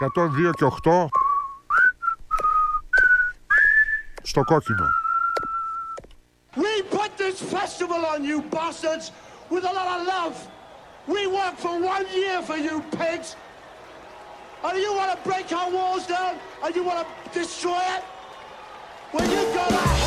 102 και 8 στο κόκκινο. We put this festival on you bastards with a lot of love. We worked for one year for you pigs. And you want to break our walls down and you want to destroy it? Well, you go to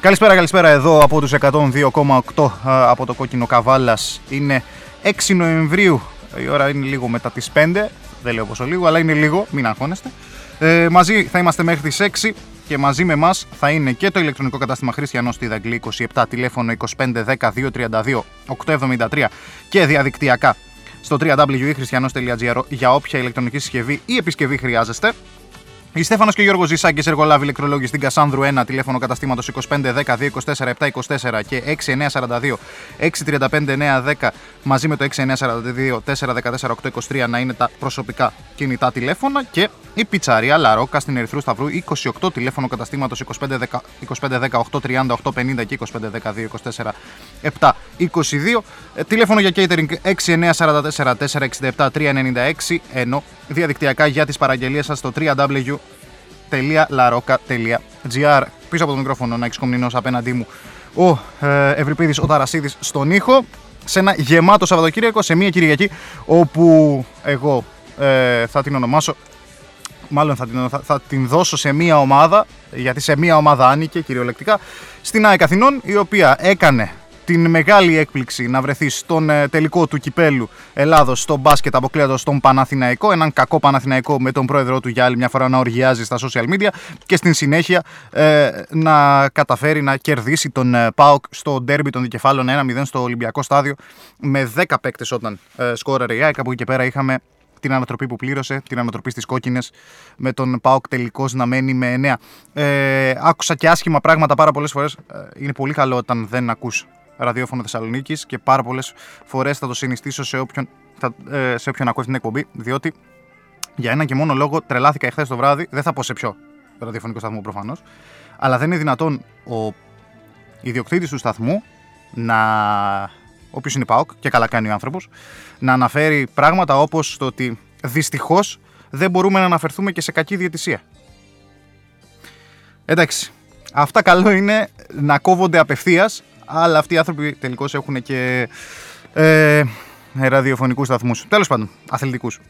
Καλησπέρα, καλησπέρα εδώ από τους 102,8 α, από το κόκκινο Καβάλας. Είναι 6 Νοεμβρίου, η ώρα είναι λίγο μετά τις 5, δεν λέω πόσο λίγο, αλλά είναι λίγο, μην αγχώνεστε. Ε, μαζί θα είμαστε μέχρι τις 6 και μαζί με μας θα είναι και το ηλεκτρονικό κατάστημα Χριστιανός στη Δαγκλή 27, τηλέφωνο 25 10 232 873 και διαδικτυακά στο www.christianos.gr για όποια ηλεκτρονική συσκευή ή επισκευή χρειάζεστε. Η Στέφανος και ο Γιώργος Ζησάκης εργολάβη ηλεκτρολόγοι στην Κασάνδρου 1, τηλέφωνο καταστήματος 25 10 224 724 και 6942 635 910 μαζί με το 6942 414 823 να είναι τα προσωπικά κινητά τηλέφωνα και η πιτσαρία Λαρόκα στην Ερυθρού Σταυρού 28 τηλέφωνο καταστήματος 25 10 25 10 830 850 και 25 10 224 722 Ε, τηλέφωνο για catering 6944 467 396 ενώ διαδικτυακά για τις παραγγελίες σας στο www www.laroca.gr Πίσω από το μικρόφωνο να Κομνηνός απέναντί μου ο ε, Ευρυπίδης ο Ταρασίδης στον ήχο. Σε ένα γεμάτο Σαββατοκύριακο σε μια Κυριακή όπου εγώ ε, θα την ονομάσω μάλλον θα την, θα, θα την δώσω σε μία ομάδα γιατί σε μία ομάδα άνοικε κυριολεκτικά στην ΑΕΚ Αθηνών η οποία έκανε την μεγάλη έκπληξη να βρεθεί στον ε, τελικό του κυπέλου Ελλάδος στο μπάσκετ αποκλείοντας τον Παναθηναϊκό. Έναν κακό Παναθηναϊκό με τον πρόεδρό του για άλλη μια φορά να οργιάζει στα social media και στην συνέχεια ε, να καταφέρει να κερδίσει τον ε, ΠΑΟΚ στο ντέρμπι των δικεφάλων 1-0 στο Ολυμπιακό στάδιο με 10 παίκτες όταν ε, σκόραρε η ΑΕΚ. Από εκεί και πέρα είχαμε την ανατροπή που πλήρωσε, την ανατροπή στις κόκκινες με τον ΠΑΟΚ τελικώς να μένει με 9. Ε, άκουσα και άσχημα πράγματα πάρα πολλές φορές. Ε, είναι πολύ καλό όταν δεν ακούς ραδιόφωνο Θεσσαλονίκης και πάρα πολλές φορές θα το συνιστήσω σε όποιον, θα, ε, σε όποιον ακούει την εκπομπή, διότι για ένα και μόνο λόγο τρελάθηκα εχθές το βράδυ. Δεν θα πω σε ποιο ραδιοφωνικό σταθμό προφανώς, αλλά δεν είναι δυνατόν ο ιδιοκτήτης του σταθμού να ο οποίο είναι ΠΑΟΚ και καλά κάνει ο άνθρωπος, να αναφέρει πράγματα όπως το ότι δυστυχώς δεν μπορούμε να αναφερθούμε και σε κακή διαιτησία. Εντάξει. Αυτά καλό είναι να κόβονται απευθείας, αλλά αυτοί οι άνθρωποι τελικώς έχουν και ε, ραδιοφωνικούς σταθμούς. Τέλος πάντων, αθλητικούς.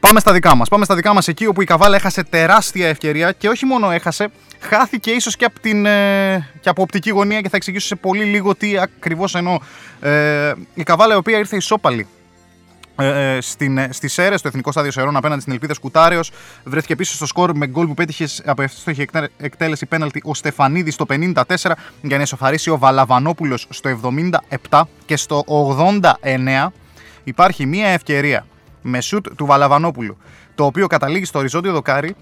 Πάμε στα δικά μας. Πάμε στα δικά μας εκεί όπου η Καβάλα έχασε τεράστια ευκαιρία και όχι μόνο έχασε, χάθηκε ίσως και, από την, ε, και από οπτική γωνία και θα εξηγήσω σε πολύ λίγο τι ακριβώς εννοώ. Ε, η Καβάλα η οποία ήρθε ισόπαλη ε, ε, στην, ε, στις αίρες, στο Εθνικό Στάδιο Σερών απέναντι στην Ελπίδα Κουτάρεος βρέθηκε πίσω στο σκορ με γκολ που πέτυχε από εύστοχη εκτε- εκτέλεση πέναλτη ο Στεφανίδης στο 54 για να ισοφαρίσει ο Βαλαβανόπουλος στο 77 και στο 89 υπάρχει μία ευκαιρία με σουτ του Βαλαβανόπουλου το οποίο καταλήγει στο οριζόντιο δοκάρι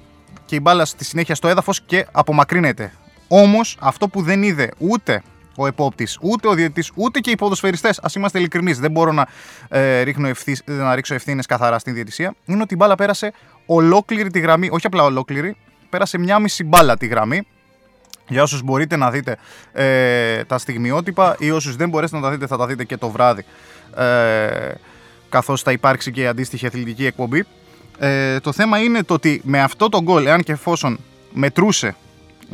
και η μπάλα στη συνέχεια στο έδαφος και απομακρύνεται. Όμως αυτό που δεν είδε ούτε ο επόπτης, ούτε ο διαιτητής, ούτε και οι ποδοσφαιριστές. Α είμαστε ειλικρινείς, δεν μπορώ να, ε, ρίχνω ευθύς, να ρίξω ευθύνες καθαρά στην διαιτησία. Είναι ότι η μπάλα πέρασε ολόκληρη τη γραμμή, όχι απλά ολόκληρη, πέρασε μια μισή μπάλα τη γραμμή. Για όσους μπορείτε να δείτε ε, τα στιγμιότυπα ή όσους δεν μπορέσετε να τα δείτε θα τα δείτε και το βράδυ ε, καθώς θα υπάρξει και η αντίστοιχη αθλητική εκπομπή. Ε, το θέμα είναι το ότι με αυτό το γκολ, εάν και εφόσον μετρούσε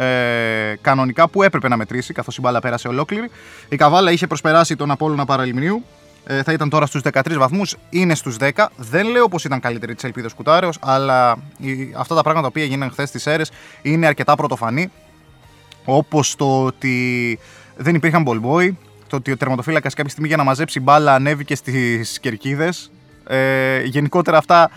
ε, κανονικά που έπρεπε να μετρήσει, καθώς η μπάλα πέρασε ολόκληρη. Η Καβάλα είχε προσπεράσει τον Απόλλωνα Παραλιμνίου. Ε, θα ήταν τώρα στους 13 βαθμούς, είναι στους 10. Δεν λέω πως ήταν καλύτερη της Ελπίδας Κουτάρεως, αλλά η- αυτά τα πράγματα που έγιναν χθες στις αίρε είναι αρκετά πρωτοφανή. Όπως το ότι δεν υπήρχαν ball boy, το ότι ο τερματοφύλακας κάποια στιγμή για να μαζέψει μπάλα ανέβηκε στις κερκίδες. Ε, γενικότερα αυτά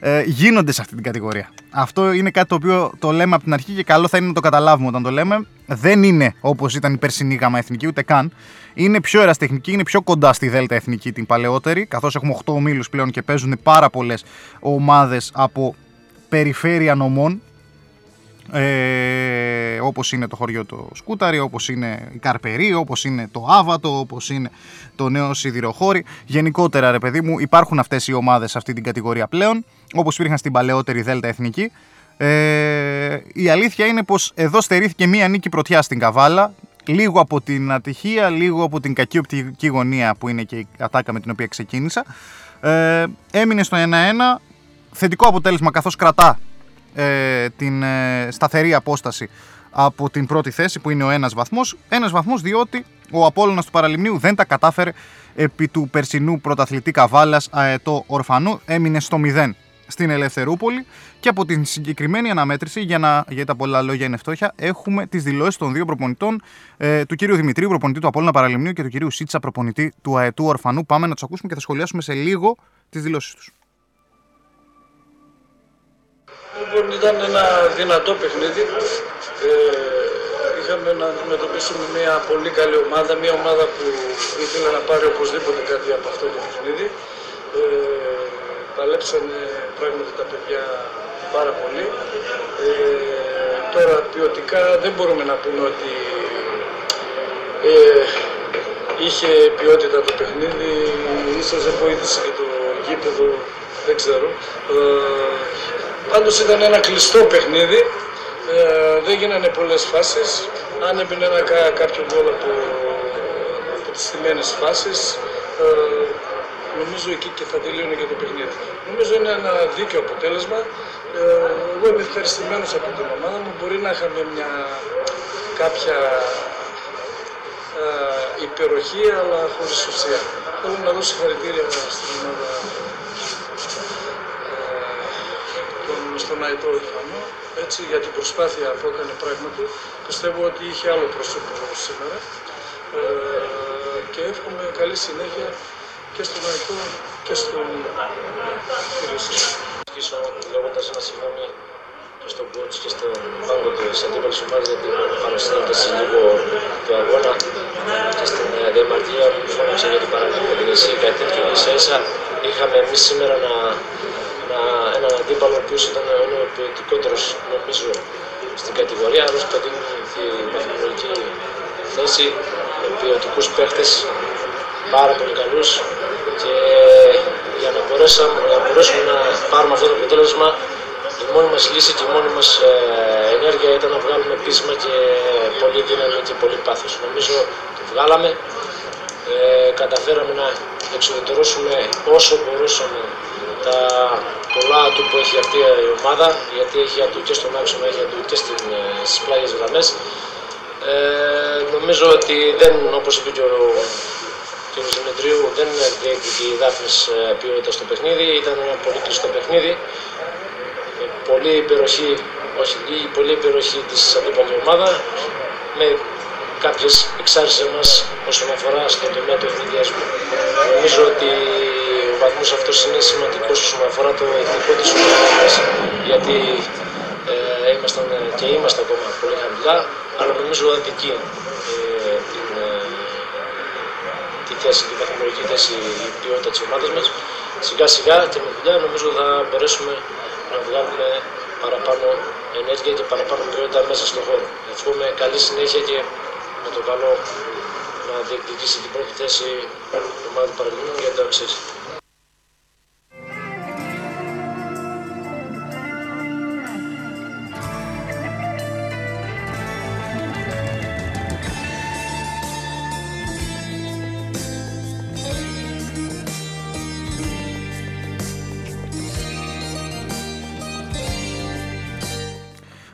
ε, γίνονται σε αυτή την κατηγορία. Αυτό είναι κάτι το οποίο το λέμε από την αρχή και καλό θα είναι να το καταλάβουμε όταν το λέμε. Δεν είναι όπως ήταν η περσινή γάμα εθνική, ούτε καν. Είναι πιο εραστεχνική, είναι πιο κοντά στη Δέλτα εθνική την παλαιότερη, καθώς έχουμε 8 ομίλους πλέον και παίζουν πάρα πολλές ομάδες από περιφέρεια νομών. Ε, όπως είναι το χωριό το Σκούταρι, όπως είναι η Καρπερή, όπως είναι το Άβατο, όπως είναι το νέο Σιδηροχώρι. Γενικότερα ρε παιδί μου υπάρχουν αυτές οι ομάδες σε αυτή την κατηγορία πλέον, όπως υπήρχαν στην παλαιότερη Δέλτα Εθνική. Ε, η αλήθεια είναι πως εδώ στερήθηκε μία νίκη πρωτιά στην Καβάλα, λίγο από την ατυχία, λίγο από την κακή οπτική γωνία που είναι και η ατάκα με την οποία ξεκίνησα. Ε, έμεινε στο 1-1, θετικό αποτέλεσμα καθώς κρατά ε, την ε, σταθερή απόσταση από την πρώτη θέση που είναι ο ένας βαθμός. Ένας βαθμός διότι ο Απόλλωνας του Παραλιμνίου δεν τα κατάφερε επί του περσινού πρωταθλητή Καβάλας αετό Ορφανού. Έμεινε στο 0 στην Ελευθερούπολη και από την συγκεκριμένη αναμέτρηση, για να, γιατί τα πολλά λόγια είναι φτώχεια, έχουμε τις δηλώσεις των δύο προπονητών, ε, του κύριου Δημητρίου, προπονητή του Απόλλωνα Παραλιμνίου και του κυρίου Σίτσα, προπονητή του αετού Ορφανού. Πάμε να τους ακούσουμε και θα σχολιάσουμε σε λίγο τις δηλώσεις τους. Λοιπόν, ήταν ένα δυνατό παιχνίδι. Ε, είχαμε να αντιμετωπίσουμε μια πολύ καλή ομάδα, μια ομάδα που ήθελε να πάρει οπωσδήποτε κάτι από αυτό το παιχνίδι. Ε, παλέψανε πράγματι τα παιδιά πάρα πολύ. Ε, τώρα ποιοτικά δεν μπορούμε να πούμε ότι ε, είχε ποιότητα το παιχνίδι, ίσως δεν βοήθησε και το γήπεδο, δεν ξέρω. Ε, πάντως ήταν ένα κλειστό παιχνίδι, ε, δεν γίνανε πολλές φάσεις. Αν έμπαινε ένα κα- κάποιο γκολ από, από τις θυμμένες φάσεις, ε, νομίζω εκεί και θα τελείωνε και το παιχνίδι. Νομίζω είναι ένα δίκαιο αποτέλεσμα. Ε, εγώ είμαι ευχαριστημένος από την ομάδα μου. Μπορεί να είχαμε μια κάποια ε, υπεροχή αλλά χωρίς ουσία. Θέλω να δώσω συγχαρητήρια στην ομάδα ε, τον- στον Αιτό Ιφανό έτσι, για την προσπάθεια που έκανε πράγματι. Πιστεύω ότι είχε άλλο πρόσωπο σήμερα ε, και εύχομαι καλή συνέχεια και στον Αιτό και στον κύριο Σίσα. αρχίσω λέγοντας ένα συγγνώμη και στον coach και στον πάγκο της αντίπαλης ομάδας γιατί παρουσιάζοντας λίγο του αγώνα και στην ε, διαμαρτυρία που φώναξε για την παραλίγο την εσύ κάτι τέτοιο ίσα ίσα είχαμε εμείς σήμερα να, να, έναν αντίπαλο ο οποίος ήταν ο ποιοτικότερος νομίζω στην κατηγορία άλλος πετύχει τη βαθμολογική θέση με ποιοτικούς παίχτες πάρα πολύ καλούς και για να, μπορέσαμε, να μπορέσουμε να πάρουμε αυτό το αποτέλεσμα η μόνη μας λύση και η μόνη μας ε, ενέργεια ήταν να βγάλουμε πείσμα και πολύ δύναμη και πολύ πάθος. Νομίζω το βγάλαμε. Ε, καταφέραμε να εξουδετερώσουμε όσο μπορούσαμε τα πολλά του που έχει αυτή η ομάδα, γιατί έχει ατού και στον άξονα, έχει ατού και στην, ε, στις πλάγιες γραμμές. Ε, νομίζω ότι δεν, όπως είπε και ο κ. Δημητρίου, δεν διεκδικεί η Δάφνης ε, ποιότητα στο παιχνίδι. Ήταν ένα πολύ κλειστό παιχνίδι. Ε, πολύ υπεροχή, όχι λίγη, πολύ υπεροχή της αντίπαλης ομάδα. Με κάποιες εξάρσεις μας όσον αφορά στον τομέα του ευνηδιασμού. Νομίζω ότι ο βαθμός αυτός είναι σημαντικός όσον αφορά το εθνικό της ομάδας, γιατί ε, ήμασταν και είμαστε ακόμα πολύ χαμηλά, αλλά νομίζω αδικεί ε, την, ε, τη θέση, την βαθμολογική θέση, η ποιότητα της ομάδας μας. Σιγά σιγά και με δουλειά νομίζω θα μπορέσουμε να βγάλουμε παραπάνω ενέργεια και παραπάνω ποιότητα μέσα στον χώρο. Εύχομαι καλή συνέχεια και με το καλό να διεκδικήσει την πρώτη θέση η ομάδα του Παραλίμνου γιατί το αξίζει.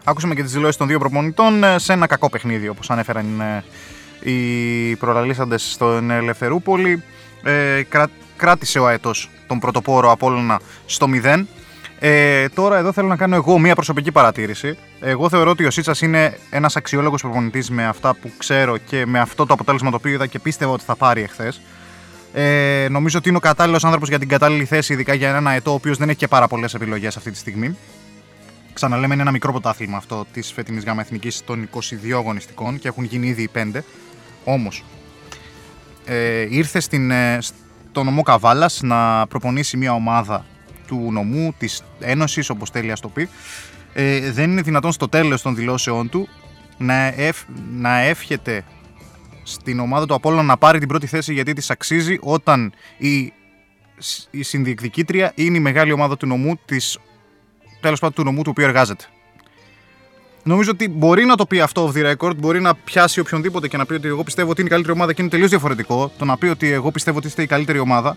Άκουσαμε και τις δηλώσεις των δύο προπονητών ε, σε ένα κακό παιχνίδι, όπως ανέφεραν ε, οι προλαλήσαντες στον Ελευθερούπολη. Ε, κρά, κράτησε ο αετός τον πρωτοπόρο Απόλλωνα στο 0. Ε, τώρα εδώ θέλω να κάνω εγώ μία προσωπική παρατήρηση. Εγώ θεωρώ ότι ο Σίτσας είναι ένας αξιόλογος προπονητής με αυτά που ξέρω και με αυτό το αποτέλεσμα το οποίο είδα και πίστευα ότι θα πάρει εχθές. Ε, νομίζω ότι είναι ο κατάλληλος άνθρωπος για την κατάλληλη θέση, ειδικά για έναν αετό ο οποίος δεν έχει και πάρα πολλές επιλογές αυτή τη στιγμή. Ξαναλέμε, είναι ένα μικρό πρωτάθλημα αυτό της φετινής ΓΑΜΑ Εθνικής των 22 αγωνιστικών και έχουν γίνει ήδη οι 5. Όμως, ε, ήρθε στην, ε, στο νομό Καβάλας να προπονήσει μια ομάδα του νομού, της Ένωσης, όπως θέλει να το πει. Ε, δεν είναι δυνατόν στο τέλος των δηλώσεών του να, ευ, να εύχεται στην ομάδα του Απόλλωνα να πάρει την πρώτη θέση γιατί της αξίζει όταν η, η συνδιεκδικήτρια είναι η μεγάλη ομάδα του νομού της τέλος πάντων του νομού του οποίου εργάζεται. Νομίζω ότι μπορεί να το πει αυτό off the record, μπορεί να πιάσει οποιονδήποτε και να πει ότι εγώ πιστεύω ότι είναι η καλύτερη ομάδα και είναι τελείως διαφορετικό. Το να πει ότι εγώ πιστεύω ότι είστε η καλύτερη ομάδα,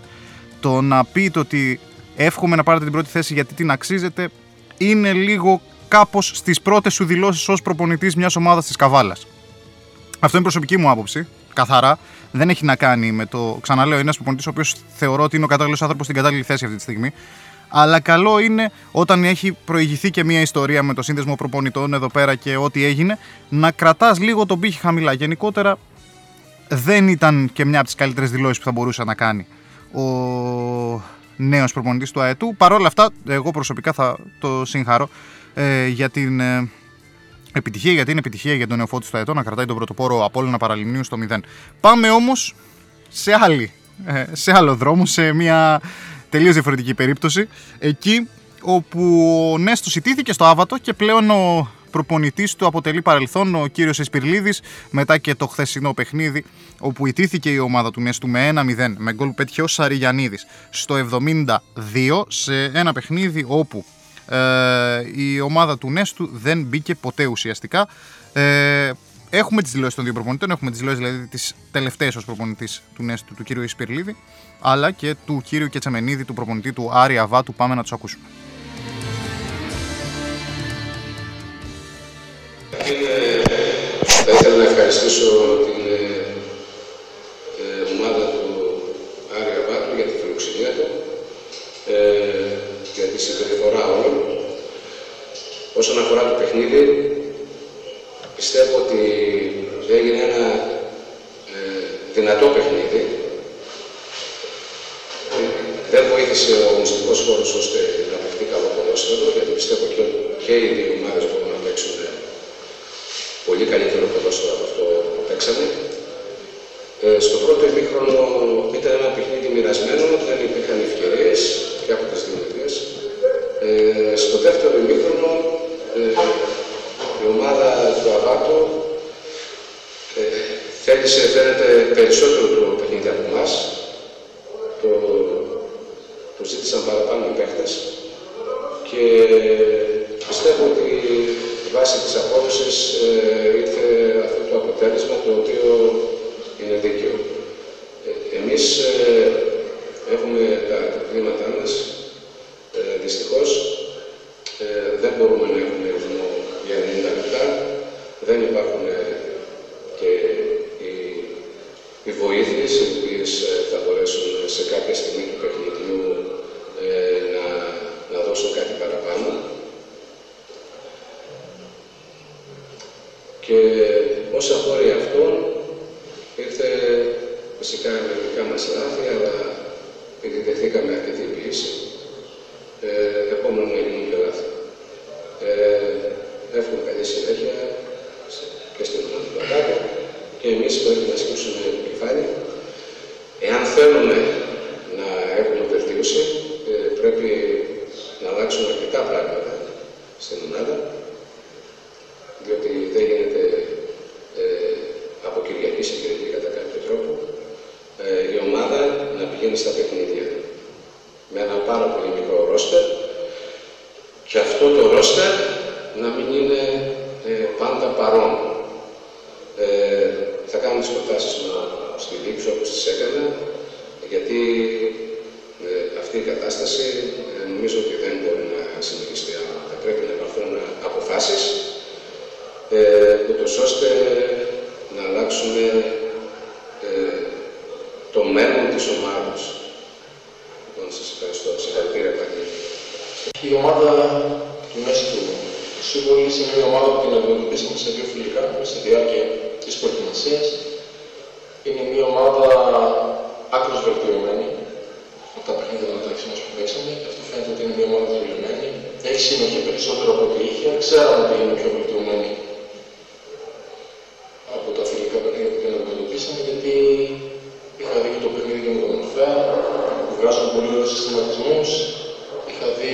το να πείτε ότι εύχομαι να πάρετε την πρώτη θέση γιατί την αξίζετε, είναι λίγο κάπως στις πρώτες σου δηλώσεις ως προπονητής μιας ομάδας της Καβάλας. Αυτό είναι προσωπική μου άποψη. Καθαρά. Δεν έχει να κάνει με το. Ξαναλέω, είναι ένας προπονητής ο οποίος θεωρώ ότι είναι ο κατάλληλος άνθρωπος στην κατάλληλη θέση αυτή τη στιγμή. Αλλά καλό είναι όταν έχει προηγηθεί και μια ιστορία με το σύνδεσμο προπονητών εδώ πέρα και ό,τι έγινε, να κρατάς λίγο τον πύχη χαμηλά. Γενικότερα δεν ήταν και μια από τις καλύτερες δηλώσεις που θα μπορούσε να κάνει ο νέος προπονητής του ΑΕΤΟΥ. Παρ' όλα αυτά, εγώ προσωπικά θα το συγχαρώ ε, για την ε, επιτυχία, γιατί είναι επιτυχία για τον νεοφώτη του ΑΕΤΟ να κρατάει τον πρωτοπόρο Απόλλωνα Παραλιμνίου στο 0. Πάμε όμως σε άλλη. ε, Σε άλλο δρόμο, σε μια τελείως διαφορετική περίπτωση. Εκεί όπου ο Νέστος ιτήθηκε στο Άβατο και πλέον ο προπονητής του αποτελεί παρελθόν ο κύριος Εσπυρλίδης μετά και το χθεσινό παιχνίδι όπου ιτήθηκε η ομάδα του Νέστου με 1-0 με γκολ που πέτυχε ο Σαριγιαννίδης στο 72 σε ένα παιχνίδι όπου ε, η ομάδα του Νέστου δεν μπήκε ποτέ ουσιαστικά. Ε, έχουμε τις δηλώσεις των δύο προπονητών, έχουμε τις δηλώσεις δηλαδή τις τελευταίες ως προπονητής του Νέστου, του κύριου Ισπυρλίδη, αλλά και του κύριου Κετσαμενίδη, του προπονητή του Άρη Αβάτου. Πάμε να τους ακούσουμε. Θα ήθελα να ευχαριστήσω την ε, ε, ομάδα του Άρη Αβάτου για τη φιλοξενία του, ε, για τη συμπεριφορά όλων. Όσον αφορά το παιχνίδι, Και ως απόρρια αυτών ήρθε φυσικά με δικά μας λάθη, αλλά επειδή δεχθήκαμε αρκετή πίεση, ε, επόμενο να γίνουν και λάθη. Ε, εύχομαι καλή συνέχεια σε- και στην Παναγιώτα και εμείς πρέπει να ασκήσουμε το κεφάλι. Εάν θέλουμε να έχουμε βελτίωση, ε, πρέπει να αλλάξουν αρκετά πράγματα στην ομάδα, διότι δεν γίνεται ε, από Κυριακή σε Κυριακή κατά κάποιο τρόπο ε, η ομάδα να πηγαίνει στα παιχνίδια με ένα πάρα πολύ μικρό ρόστερ και αυτό το ρόστερ να μην είναι ε, πάντα παρόν. Ε, θα κάνω τις προτάσεις μου στη δίκη όπως τις έκανα γιατί ε, αυτή η κατάσταση ε, νομίζω ότι δεν μπορεί να συνεχιστεί. Θα πρέπει να υπάρχουν αποφάσεις ε, ούτως ώστε να αλλάξουμε ε, το μέλλον της ομάδας. Λοιπόν, σας ευχαριστώ. Συγχαρητήρια πάλι. Η ομάδα του Μέση του Σίβολης είναι μια ομάδα που την αντιμετωπίσαμε σε δύο φιλικά στη διάρκεια της προετοιμασίας. Είναι μια ομάδα άκρως βελτιωμένη από τα παιχνίδια μεταξύ μας που παίξαμε και αυτό φαίνεται ότι είναι μια ομάδα δουλεμένη. Έχει συνοχή περισσότερο από ό,τι είχε. Ξέραμε ότι είναι πιο βελτιωμένη από τα φιλικά παιχνίδια που την αντιμετωπίσαμε γιατί είχα δει και το παιχνίδι και με τον Ορφέα που βγάζουν πολύ ωραίους συστηματισμούς. Είχα δει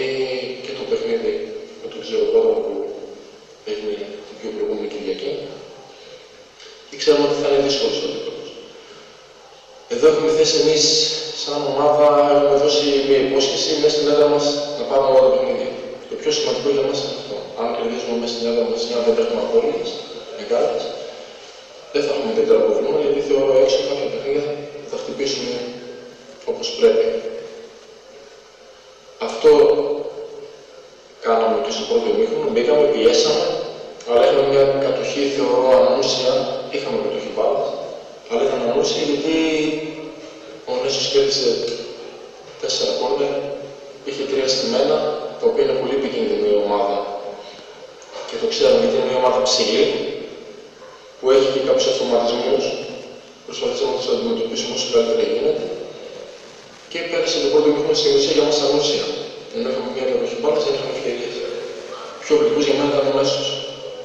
και το παιχνίδι με τον ξέρω πότε που έγινε την πιο προηγούμενη Κυριακή. Και ξέραμε ότι θα είναι δύσκολο στο τέλος. Εδώ έχουμε θέσει εμείς, σαν ομάδα, έχουμε δώσει μια υπόσχεση μέσα στην έδρα μας να πάρουμε όλα τα παιχνίδια. Το πιο σημαντικό για μας είναι αυτό. Αν κερδίσουμε μέσα στην έδρα μας ή αν δεν έχουμε απόλυτε μεγάλε, δεν θα έχουμε τέτοια προβλήματα γιατί θεωρώ έξω κάποια παιχνίδια θα χτυπήσουμε όπω πρέπει. Αυτό κάναμε και στο πρώτο ημίχρονο. Μπήκαμε, πιέσαμε, αλλά είχαμε μια κατοχή, θεωρώ, ανούσια. Είχαμε κατοχή μπάλα, αλλά ήταν ανούσια γιατί ο Νέσος κέρδισε τέσσερα κόρνερ, είχε τρία στημένα, τα οποία είναι πολύ επικίνδυνη η ομάδα. Και το ξέραμε γιατί είναι μια ομάδα ψηλή, που έχει και κάποιους αυτοματισμούς. Προσπαθήσαμε να τους αντιμετωπίσουμε όσο καλύτερα γίνεται. Και πέρασε το πρώτο μήχρονο στην ουσία για μας ανούσια. Ενώ είχαμε μια κατοχή μπάλας, δεν είχαμε ευκαιρίες. Πιο γλυκούς για μένα ήταν ο Μέσος,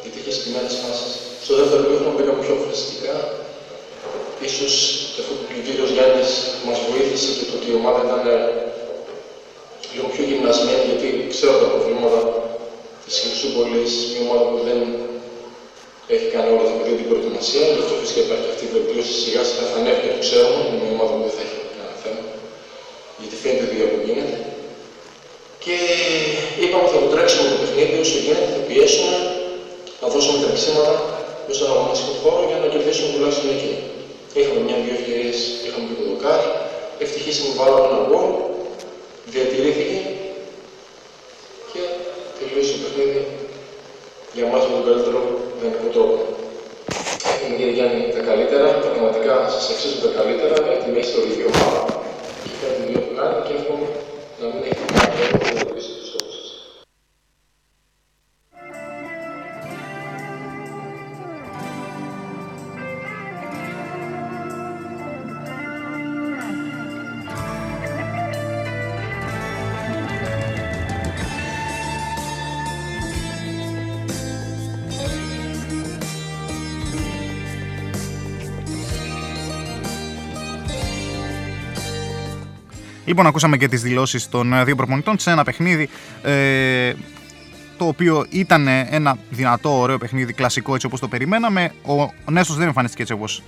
γιατί είχε στιγμένες φάσεις. Στο δεύτερο μήχρονο μπήκαμε πιο αποφασιστικά. Ίσως και αυτό που ο κύριος Γιάννης μας βοήθησε και το ότι η ομάδα ήταν ε, λίγο πιο γυμνασμένη, γιατί ξέρω τα προβλήματα της Χρυσούπολης, μια ομάδα που δεν έχει κάνει όλα τα παιδιά την προετοιμασία, γι' αυτό φυσικά υπάρχει αυτή η βελτίωση σιγά σιγά θα ανέβει και το ξέρουμε, είναι μια ομάδα που δεν θα έχει κανένα θέμα, γιατί φαίνεται η δουλειά που γίνεται. Και είπαμε θα το τρέξουμε το παιχνίδι όσο γίνεται, θα πιέσουμε, θα δώσουμε τρεξίματα προς τον αγωνιστικό χώρο για να κερδίσουμε τουλάχιστον εκεί. Είχαμε μια-δυο ευκαιρίες, είχαμε και το δοκάρι, ευτυχήσαμε βάλαμε ένα γκολ, διατηρήθηκε και τελείωσε το παιχνίδι για μας με τον καλύτερο δυνατικό τρόπο. Έχουμε κύριε Γιάννη τα καλύτερα, πραγματικά σας αξίζουν τα καλύτερα, γιατί με έχετε όλη η ομάδα και κάνετε δουλειά που κάνετε και εύχομαι να μην έχετε Λοιπόν, ακούσαμε και τις δηλώσεις των ε, δύο προπονητών σε ένα παιχνίδι ε, το οποίο ήταν ένα δυνατό, ωραίο παιχνίδι, κλασικό έτσι όπως το περιμέναμε. Ο, ο Νέστος δεν εμφανίστηκε έτσι όπως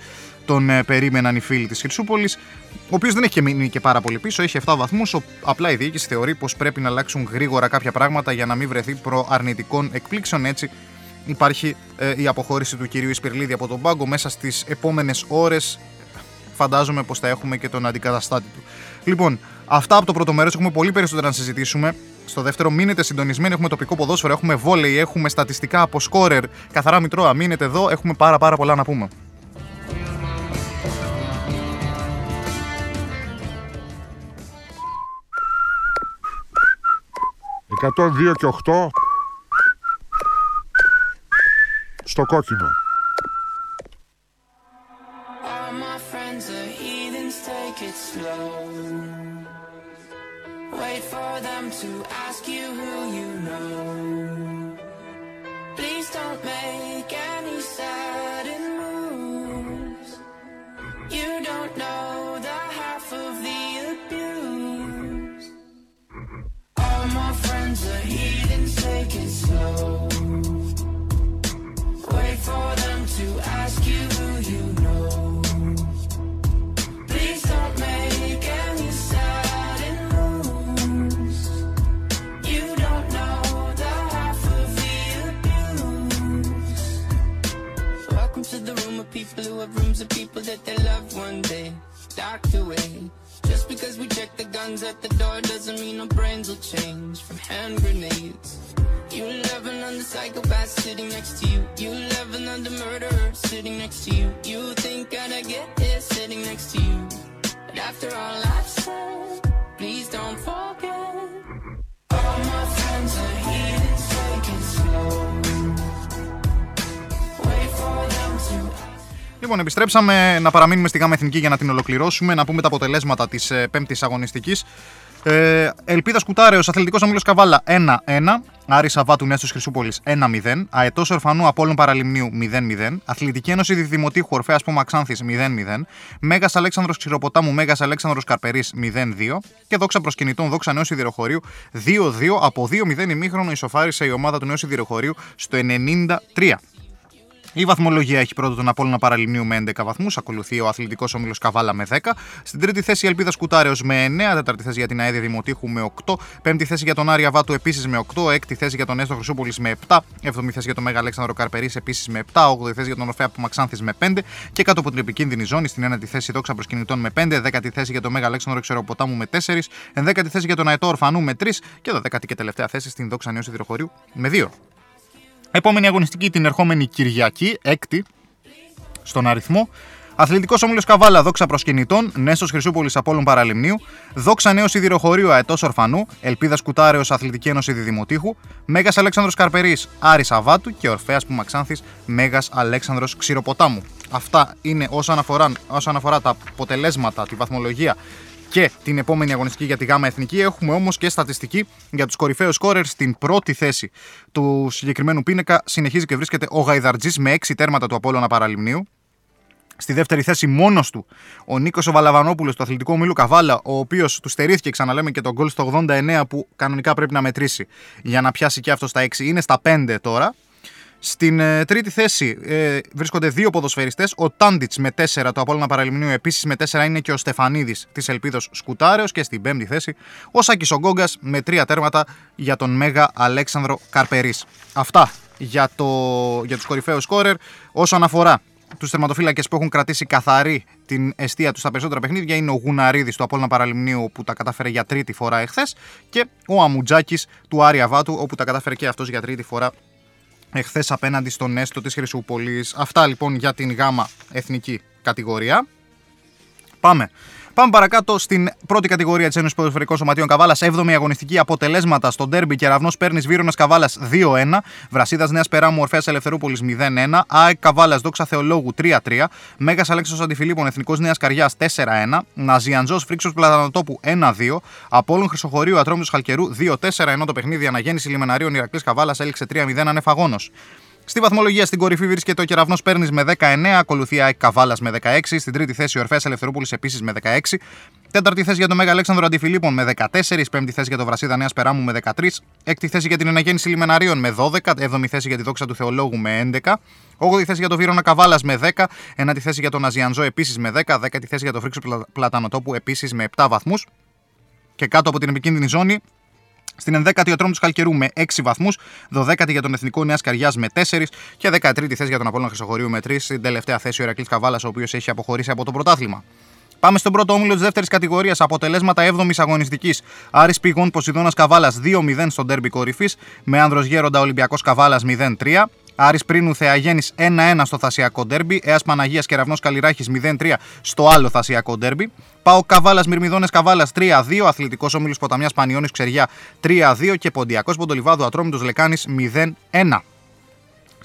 τον ε, περίμεναν οι φίλοι της Χρυσούπολης, ο οποίος δεν έχει και μείνει και πάρα πολύ πίσω, έχει 7 βαθμούς, ο- απλά η διοίκηση θεωρεί πως πρέπει να αλλάξουν γρήγορα κάποια πράγματα για να μην βρεθεί προαρνητικών εκπλήξεων, έτσι υπάρχει ε, η αποχώρηση του κυρίου Ισπυρλίδη από τον πάγκο μέσα στις επόμενες ώρες φαντάζομαι πως θα έχουμε και τον αντικαταστάτη του. Λοιπόν, αυτά από το πρώτο μέρος. Έχουμε πολύ περισσότερα να συζητήσουμε. Στο δεύτερο, μείνετε συντονισμένοι. Έχουμε τοπικό ποδόσφαιρο, έχουμε βόλεϊ, έχουμε στατιστικά από σκόρερ. Καθαρά μητρώα, μείνετε εδώ. Έχουμε πάρα, πάρα πολλά να πούμε. 102 και 8 στο κόκκινο. Λοιπόν, επιστρέψαμε να παραμείνουμε στη ΓΑΜΑ Εθνική για να την ολοκληρώσουμε, να πούμε τα αποτελέσματα της ε, πέμπτης αγωνιστικής. Ε, Ελπίδας Κουτάρεος, Αθλητικός Ομίλος Καβάλα 1-1. Άρη Σαββάτου Νέστος Χρυσούπολης 1-0. Αετός Ορφανού Απόλων Παραλιμνίου 0-0. Αθλητική Ένωση Δημοτήχου Ορφαία Πόμα Ξάνθη 0-0. Μέγας Αλέξανδρος Ξηροποτάμου Μέγας Αλέξανδρος Καρπερής 0-2. Και δόξα προσκυνητών Δόξα Νέου Σιδηροχωρίου 2-2. Από 2-0 ημίχρονο ισοφάρισε η ομάδα του Νέου Σιδηροχωρίου στο 93. Η βαθμολογία έχει πρώτο τον Απόλλωνα Παραλιμνίου με 11 βαθμούς. Ακολουθεί ο Αθλητικός Όμιλος Καβάλα με 10. Στην τρίτη θέση η Ελπίδα Κουτάρεο με 9. Τέταρτη θέση για την ΑΕΔ Δημοτήχου με 8. Πέμπτη θέση για τον Άρια Βάτου επίσης με 8. Έκτη θέση για τον Έστω Χρυσούπολη με 7. Εβδομή θέση για τον Μέγα Αλέξανδρο Καρπερής επίσης με 7. Όγδοη θέση για τον Ορφέα Πομαξάνθης με 5. Και κάτω από την επικίνδυνη ζώνη στην ένατη θέση δόξα προσκυνητών με 5. Δέκατη θέση για τον Μέγα Αλέξανδρο Ξεροποτάμου με 4. Ενδέκατη θέση για τον Αετό Ορφανού με 3. Και δωδέκατη και τελευταία θέση στην δόξα Νέου Σιδηροχωρίου με 2. Επόμενη αγωνιστική την ερχόμενη Κυριακή, έκτη στον αριθμό. Αθλητικός Όμιλος Καβάλα, δόξα προσκυνητών, Νέστος Χρυσούπολης Απόλων Παραλιμνίου, δόξα Νέο Σιδηροχωρίου Αετός Ορφανού, Ελπίδας Κουτάρεος Αθλητική Ένωση Διδημοτήχου, Μέγας Αλέξανδρος Καρπερής Άρης Αβάτου και Ορφαία Πουμαξάνθης Μέγας Αλέξανδρος Ξηροποτάμου. Αυτά είναι όσον αφορά, όσον αφορά τα αποτελέσματα, τη βαθμολογία και την επόμενη αγωνιστική για τη ΓΑΜΑ Εθνική. Έχουμε όμως και στατιστική για τους κορυφαίους σκόρερ στην πρώτη θέση του συγκεκριμένου πίνακα. Συνεχίζει και βρίσκεται ο Γαϊδαρτζής με 6 τέρματα του Απόλλωνα Παραλιμνίου. Στη δεύτερη θέση μόνος του ο Νίκος ο Βαλαβανόπουλος του Αθλητικού Ομίλου Καβάλα, ο οποίος του στερήθηκε, ξαναλέμε, και τον γκολ στο 89 που κανονικά πρέπει να μετρήσει για να πιάσει και αυτό στα 6. Είναι στα 5 τώρα. Στην ε, τρίτη θέση ε, βρίσκονται δύο ποδοσφαιριστές. Ο Τάντιτς με 4 του Απόλλωνα Παραλιμνίου. Επίσης με 4 είναι και ο Στεφανίδης της Ελπίδος Σκουτάρεως. Και στην πέμπτη θέση ο Σάκης Ογκόγκας με 3 τέρματα για τον Μέγα Αλέξανδρο Καρπερής. Αυτά για, το, για τους κορυφαίους σκόρερ. Όσον αφορά τους τερματοφύλακες που έχουν κρατήσει καθαρή την αιστεία τους στα περισσότερα παιχνίδια είναι ο Γουναρίδης του Απόλλωνα Παραλιμνίου που τα κατάφερε για τρίτη φορά εχθές και ο Αμουτζάκης του Άρια Βάτου όπου τα κατάφερε και αυτός για τρίτη φορά εχθές απέναντι στον Έστω της Χρυσούπολης. Αυτά λοιπόν για την γάμα εθνική κατηγορία. Πάμε. Πάμε παρακάτω στην πρώτη κατηγορία της Ένωσης Ποδοσφαιρικών Σωματείων Καβάλας. 7η αγωνιστική αποτελέσματα στον Ντέρμπι Κεραυνό Παίρνεις Βύρονα Καβάλας 2-1. Βρασίδας Νέας Περάμου Ορφαία Ελευθερούπολης 0-1. ΑΕΚ Καβάλας Δόξα Θεολόγου 3-3. Μέγας Αλέξο Αντιφιλίππων Εθνικός Νέας Καριάς 4-1. Ναζιαντζός Φρίξος Πλατανοτόπου 1-2. Απόλων Χρυσοχωρίου Ατρόμητος Χαλκερού 2-4. Ενώ το παιχνίδι αναγέννηση Λιμεναρίων Ηρακλής Καβάλας έληξε 3-0 ανεφαγόνος. Στη βαθμολογία στην κορυφή βρίσκεται ο Κεραυνός Παίρνει με 19, ακολουθεί ΑΕΚ Καβάλας με 16, στην τρίτη θέση ο Ορφαία Ελευθερούπολης επίσης με 16, τέταρτη θέση για τον Μέγα Αλέξανδρο Αντιφιλίππων με 14, πέμπτη θέση για τον Βρασίδα Νέας Περάμου με 13, έκτη θέση για την Εναγέννηση Λιμεναρίων με 12, έβδομη θέση για τη Δόξα του Θεολόγου με 11, 8η θέση για τον Βύρονα Καβάλας με 10, ένατη θέση για τον Αζιανζό επίσης με 10, δέκατη θέση για τον Φρίξο Πλα- Πλατανοτόπου επίσης με 7 βαθμούς. Και κάτω από την επικίνδυνη ζώνη Στην 11η ο Τρόμος του Καλκαιρού με 6 βαθμούς, 12η για τον Εθνικό Νέας Καριάς με 4 και 13η θέση για τον Απόλλωνα Χρυσοχωρίου με 3. Στην τελευταία θέση ο Ερακλή Καβάλας, ο οποίος έχει αποχωρήσει από το πρωτάθλημα. Πάμε στον πρώτο όμιλο της δεύτερης κατηγορίας. Αποτελέσματα 7η αγωνιστικής. Άρης Πηγών Ποσειδώνας Καβάλας 2-0 στον τέρμπι κορυφής. Με άνδρος Γέροντα Ολυμπιακός Καβάλας 0-3. Άρης Πρίνου Θεαγέννης 1-1 στο Θασιακό Ντέρμπι. Έας Παναγίας Κεραυνό Καλλιράχη 0-3 στο άλλο Θασιακό Ντέρμπι. Πάω Καβάλας Μυρμηδόνε Καβάλας 3-2. Αθλητικός Όμιλος Ποταμιάς Πανιόνι Ξεριά 3-2. Και Ποντιακός Ποντολιβάδου Ατρόμητος Λεκάνης 0-1.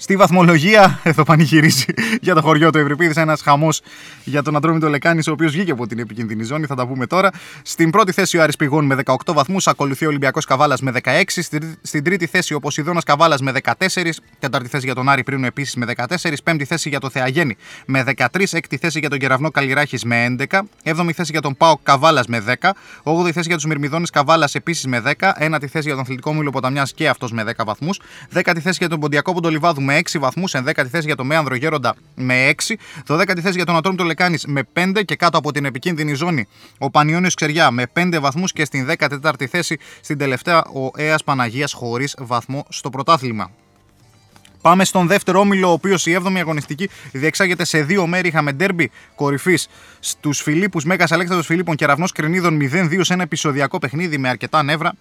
Στη βαθμολογία, εδώ πανηγυρίζει για το χωριό του Ευρυπίδης. Ένας χαμός για τον Ατρόμητο Λεκάνης, ο οποίος βγήκε από την επικίνδυνη ζώνη. Θα τα πούμε τώρα. Στην πρώτη θέση ο Άρης Πηγών με 18 βαθμούς. Ακολουθεί ο Ολυμπιακός Καβάλας με 16. Στην- Στην τρίτη θέση ο Ποσειδώνας Καβάλας με 14. Τέταρτη θέση για τον Άρη Πρίνου επίσης με 14. Πέμπτη θέση για το Θεαγέννη με 13. Έκτη θέση για τον Κεραυνό Καλλιράχης με 11. Έβδομη θέση για τον Πάο Καβάλας με 10. Όγδοη θέση για τους Μυρμηδόνε Καβάλας επίσης με 10. Ένατη θέση για τον Αθλητικό Μήλο Ποταμιάς και αυτός με 10 βαθμούς. Δέκατη θέση για τον Ποντιακό Ποντολιβάδου με 6 βαθμούς. Ενδέκατη θέση για τον Μέανδρο Γέροντα με 6. Δωδέκατη θέση για τον Ατρόμητο Λεκάνης με 5 και κάτω από την επικίνδυνη ζώνη ο Πανιόνιος Ξεριά με 5 βαθμούς και στην 14η θέση στην τελευταία ο Αία Παναγίας χωρίς βαθμό στο πρωτάθλημα. Πάμε στον δεύτερο όμιλο, ο οποίος η 7η αγωνιστική διεξάγεται σε δύο μέρη. Είχαμε ντέρμπι κορυφής στους Φιλίππους Μέγας Αλέξανδρος Φιλίππων και Ραυνό Κρινίδων 0-2 σε ένα επεισοδιακό παιχνίδι με αρκετά νεύρα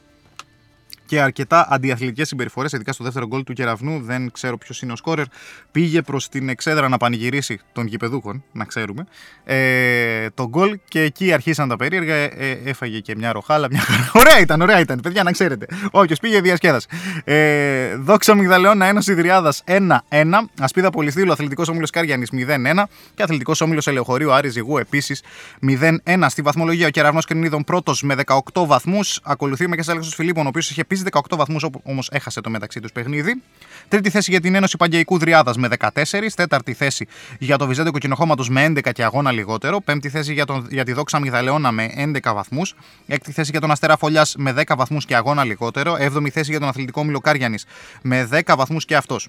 και αρκετά αντιαθλητικές συμπεριφορές, ειδικά στο δεύτερο γκολ του Κεραυνού. Δεν ξέρω ποιος είναι ο σκόρερ. Πήγε προς την εξέδρα να πανηγυρίσει των γηπεδούχων, να ξέρουμε. Ε, το γκολ και εκεί αρχίσαν τα περίεργα. Ε, ε, έφαγε και μια ροχάλα. Μια... χαρά. ωραία ήταν, ωραία ήταν, παιδιά, να ξέρετε. Όποιος πήγε διασκέδασε. Ε, δόξα Μιγδαλαιώνα Ένωση Δριάδα 1-1. Ασπίδα Πολυστήλου Αθλητικός Όμιλος Κάριανης 0-1. Και Αθλητικός Όμιλος Ελεοχωρίου Άρης Ζυγού επίσης 0-1. Στη βαθμολογία ο Κεραυνός Κρινίδων πρώτος με 18 βαθμούς. Ακολουθεί ο Μέγα Αλέξο Φιλίππων, ο οποίος είχε επίση 18 βαθμούς, όμως έχασε το μεταξύ τους παιχνίδι. Τρίτη θέση για την Ένωση Παγκαϊκού Δριάδας με 14. Τέταρτη θέση για το Βυζέντιο Κοκκινοχώματος με 11 και αγώνα λιγότερο. Πέμπτη θέση για, τον, για τη Δόξα Μιγδαλαιώνα με 11 βαθμούς. Έκτη θέση για τον Αστέρα Φωλεάς με 10 βαθμούς και αγώνα λιγότερο. Έβδομη θέση για τον Αθλητικό Όμιλο Κάριανης με 10 βαθμούς και αυτός.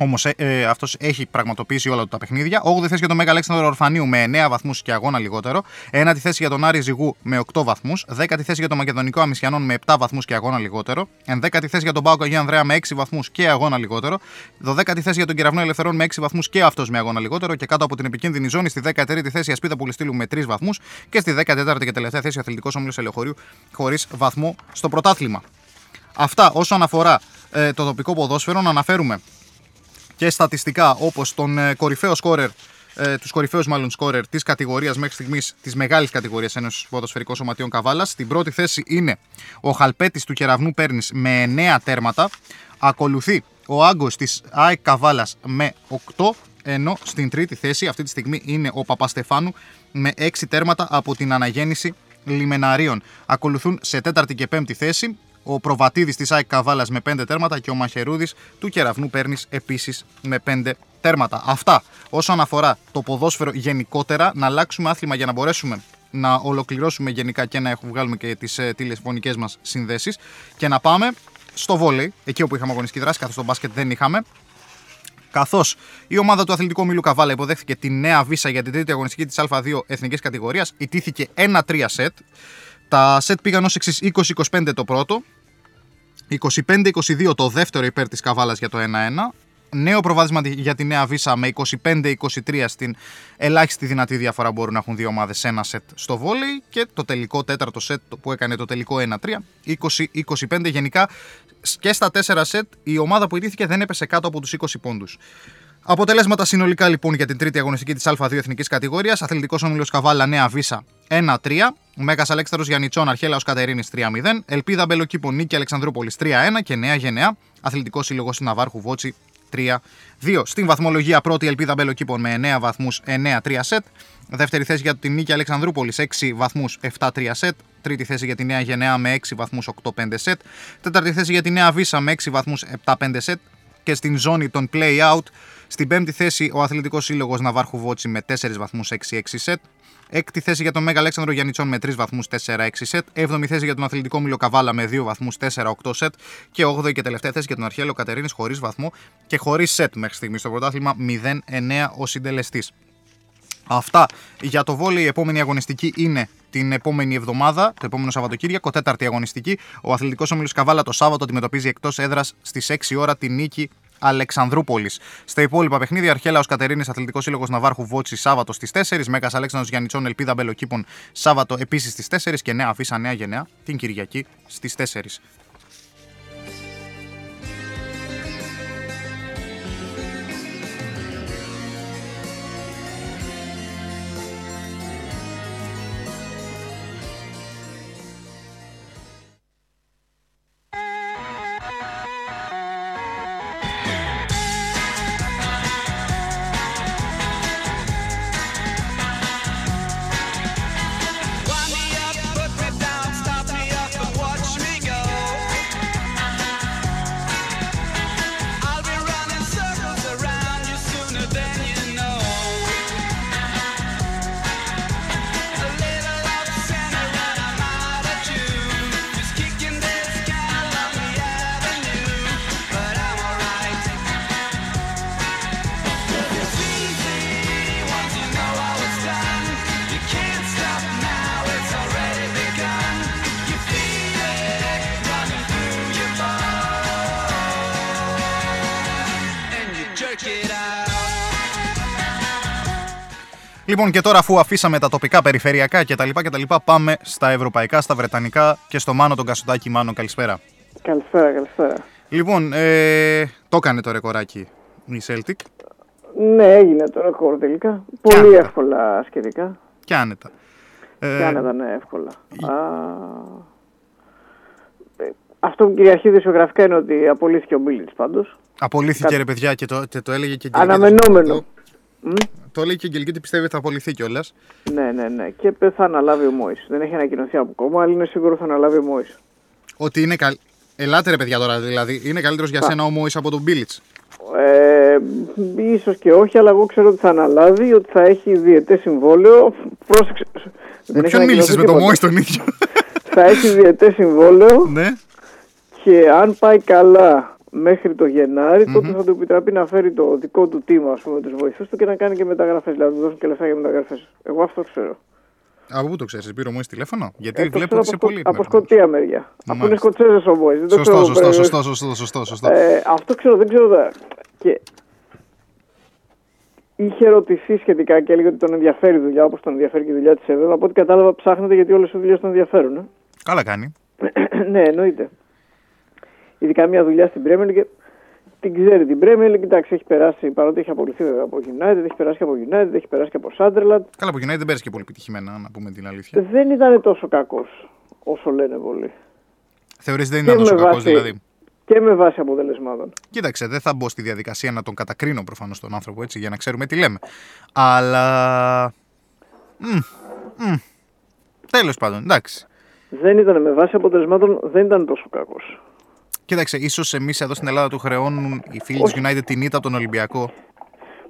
Όμως ε, αυτός έχει πραγματοποιήσει όλα του τα παιχνίδια. 8η θέση για τον Μέγα Αλέξανδρο Ορφανίου με 9 βαθμούς και αγώνα λιγότερο. 9η θέση για τον Άρη Ζυγού με 8 βαθμούς. 10η θέση για τον Μακεδονικό Αμισιανών με 7 βαθμούς και αγώνα λιγότερο. 11η θέση για τον Πάοκ Αγίου Ανδρέα με 6 βαθμούς και αγώνα λιγότερο. 12η θέση για τον Κεραυνό Ελευθερών με 6 βαθμούς και αυτός με αγώνα λιγότερο. Και κάτω από την επικίνδυνη ζώνη στη 13η θέση η Ασπίδα Πολυστύλου με 3 βαθμούς. Και στη 14η και τελευταία θέση ο Αθλητικός Όμιλος Ελευθερίου χωρίς βαθμό στο πρωτάθλημα. Αυτά όσον αφορά ε, το τοπικό ποδόσφαιρο, να αναφέρουμε και στατιστικά όπως τον ε, κορυφαίο σκόρερ ε, τους κορυφαίους μάλλον σκόρερ της κατηγορίας μέχρι στιγμής της μεγάλης κατηγορίας Ένωση Ποδοσφαιρικών Σωματείων Καβάλας. Στην πρώτη θέση είναι ο Χαλπέτης του Κεραυνού Πέρνης με 9 τέρματα. Ακολουθεί ο Άγκος της ΑΕΚ Καβάλας με 8. Ενώ στην τρίτη θέση αυτή τη στιγμή είναι ο Παπαστεφάνου με 6 τέρματα από την αναγέννηση Λιμεναρίων. Ακολουθούν σε τέταρτη και πέμπτη θέση ο Προβατίδης της ΑΕΚ Καβάλας με 5 τέρματα και ο Μαχερούδης του Κεραυνού Πέρνη επίσης με 5 τέρματα. Αυτά όσον αφορά το ποδόσφαιρο γενικότερα. Να αλλάξουμε άθλημα για να μπορέσουμε να ολοκληρώσουμε γενικά και να έχουμε βγάλουμε και τις ε, τηλεφωνικές μας συνδέσεις και να πάμε στο βόλεϊ, εκεί όπου είχαμε αγωνιστική δράση, καθώς στο μπάσκετ δεν είχαμε. Καθώς η ομάδα του Αθλητικού Μήλου Καβάλα υποδέχθηκε τη νέα βίσα για την τρίτη αγωνιστική της Α2 εθνικής κατηγορίας, ιτήθηκε 1-3 σετ. Τα σετ πήγαν ως εξής: 20-25 το πρώτο, 25-22 το δεύτερο υπέρ της Καβάλας για το 1-1. Νέο προβάδισμα για τη νέα Βίσα με 25-23 στην ελάχιστη δυνατή διαφορά μπορούν να έχουν δύο ομάδες σε ένα σετ στο βόλεϊ και το τελικό τέταρτο σετ που έκανε το τελικό 1-3, 20-25 γενικά και στα 4 σετ η ομάδα που ιτήθηκε δεν έπεσε κάτω από τους 20 πόντους. Αποτελέσματα συνολικά λοιπόν για την τρίτη αγωνιστική της Α2 εθνικής κατηγορίας. Αθλητικός όμιλος Καβάλα Νέα Βίσα 1-3. Μέγας Αλέξανδρος Γιανιτσών Αρχέλαος Κατερίνης 3-0. Ελπίδα Μπελοκήπων Νίκη Αλεξανδρούπολης 3-1 και Νέα Γενεά. Αθλητικός σύλλογος Ναβάρχου Βότσι 3-2. Στην βαθμολογία πρώτη Ελπίδα Μπελοκήπων με 9 βαθμούς 9-3 σετ. Δεύτερη θέση για την Νίκη Αλεξανδρούπολης 6 βαθμούς 7-3 σετ. Τρίτη θέση για τη Νέα Γενεά με 6 βαθμούς 8-5 σετ. Τέταρτη θέση για τη Νέα Βίσα με 6 βαθμούς 7-5 σετ. Και στην ζώνη των play-out στην πέμπτη θέση ο Αθλητικός Σύλλογος Ναβάρχου Βότσι με 4 βαθμούς 6-6 σετ. Έκτη θέση για τον Μέγα Αλέξανδρο Γιαννιτσών με 3 βαθμούς 4-6 σετ. Έβδομη θέση για τον Αθλητικό Μήλο Καβάλα με 2 βαθμούς 4-8 σετ. Και 8η και τελευταία θέση για τον Αρχέλο Κατερίνης χωρίς βαθμό και χωρίς σετ μέχρι στιγμής στο πρωτάθλημα 0-9 ο συντελεστής. Αυτά για το βόλεϊ. Η επόμενη αγωνιστική είναι την επόμενη εβδομάδα, το επόμενο Σαββατοκύριακο, τέταρτη αγωνιστική. Ο Αθλητικός Όμιλο Καβάλα το Σάββατο αντιμετωπίζει εκτός έδρας στις 6 ώρα τη νίκη Αλεξανδρούπολης. Στα υπόλοιπα παιχνίδια, Αρχέλαος Κατερίνης Αθλητικός Σύλλογος Ναβάρχου Βότση Σάββατο στις 4, Μέγα Αλέξανδρος Γιαννιτσών Ελπίδα Μπελοκήπων Σάββατο επίσης στις 4 και Νέα Αφίσα Νέα Γενναία την Κυριακή στις 4. Λοιπόν, και τώρα αφού αφήσαμε τα τοπικά, περιφερειακά κτλ. κτλ πάμε στα ευρωπαϊκά, στα βρετανικά και στο Μάνο τον Κασουτάκη. Μάνο, καλησπέρα. Καλησπέρα, καλησπέρα. Λοιπόν, ε, το έκανε το ρεκοράκι η Celtic Ναι, έγινε το ρεκόρ τελικά. Πολύ άνετα. εύκολα σχετικά. και άνετα. Ε, Και άνετα, ναι, εύκολα. Α, ε, αυτό που κυριαρχεί δισογραφικά είναι ότι απολύθηκε ο Μπίλιτς πάντως. Απολύθηκε Κα- ρε παιδιά και το, και το έλεγε και η Αγγελική. Αναμενόμενο. Το, το έλεγε και η Αγγελική ότι πιστεύει ότι θα απολυθεί κιόλας. Ναι, ναι, ναι. Και πε- θα αναλάβει ο Μόης. Δεν έχει ανακοινωθεί από κόμμα, αλλά είναι σίγουρο θα αναλάβει ο Μόης. Ότι είναι καλ... Ελάτε ρε παιδιά τώρα δηλαδή. Είναι καλύτερος για σένα ο Μόης από τον Μπίλιτς. Ε, ίσως και όχι, αλλά εγώ ξέρω ότι θα αναλάβει, ότι θα έχει διετές συμβόλαιο. Πρόσεξε. Με δεν έχει ποιον μίλησες, με ανακοινωθεί τον τίποτα. Μόης τον ίδιο; Θα έχει διετές συμβόλαιο. ναι. Και αν πάει καλά μέχρι το γεναρη τότε θα του επιτραπεί να φέρει το δικό του team, ας πούμε, τους βοηθούς του και να κάνει και μεταγραφές. Δηλαδή, να του δώσουν και λεφτά για μεταγραφές. Εγώ αυτό ξέρω. Από πού το ξέρεις, πήρε ο Μόης τηλέφωνο; Γιατί Ε, το βλέπω ξέρω ότι είσαι από, πολύ. Σκο- από ενημερωμένος. Σκοτία μεριά. Αφού είναι Μάλιστα. Σκοτσέζες ο Boys. Δεν το Σωστό, ξέρω. σωστό, ε, σωστό, σωστό, σωστό, σωστό. Ε, αυτό ξέρω, δεν ξέρω τώρα. Και είχε ερωτηθεί σχετικά και έλεγε ότι τον ενδιαφέρει η δουλειά, όπως τον ενδιαφέρει και η δουλειά της ΕΒΕ. Από ό,τι κατάλαβα, ψάχνεται γιατί όλες οι δουλειές τον ενδιαφέρουν. ε. Καλά κάνει. ναι, εννοείται. Ειδικά μια δουλειά στην Premier League. Την ξέρει την Premier League. Εντάξει, έχει περάσει παρότι έχει απολυθεί βέβαια από United, έχει περάσει και από United, έχει περάσει και από Sunderland. Καλά, από United δεν πέρασε και πολύ επιτυχημένα, να πούμε την αλήθεια. Δεν ήταν τόσο κακός όσο λένε πολλοί. Θεωρείς δεν Και ήταν τόσο με κακός βάση- δηλαδή; Και με βάση αποτελεσμάτων. Κοίταξε, δεν θα μπω στη διαδικασία να τον κατακρίνω προφανώς τον άνθρωπο έτσι για να ξέρουμε τι λέμε. Αλλά. Τέλος πάντων, εντάξει. Δεν ήταν με βάση αποτελεσμάτων, δεν ήταν τόσο κακός. Κοίταξε, ίσως εμείς εδώ στην Ελλάδα του χρεώνουν οι φίλοι της United την ήττα από τον Ολυμπιακό.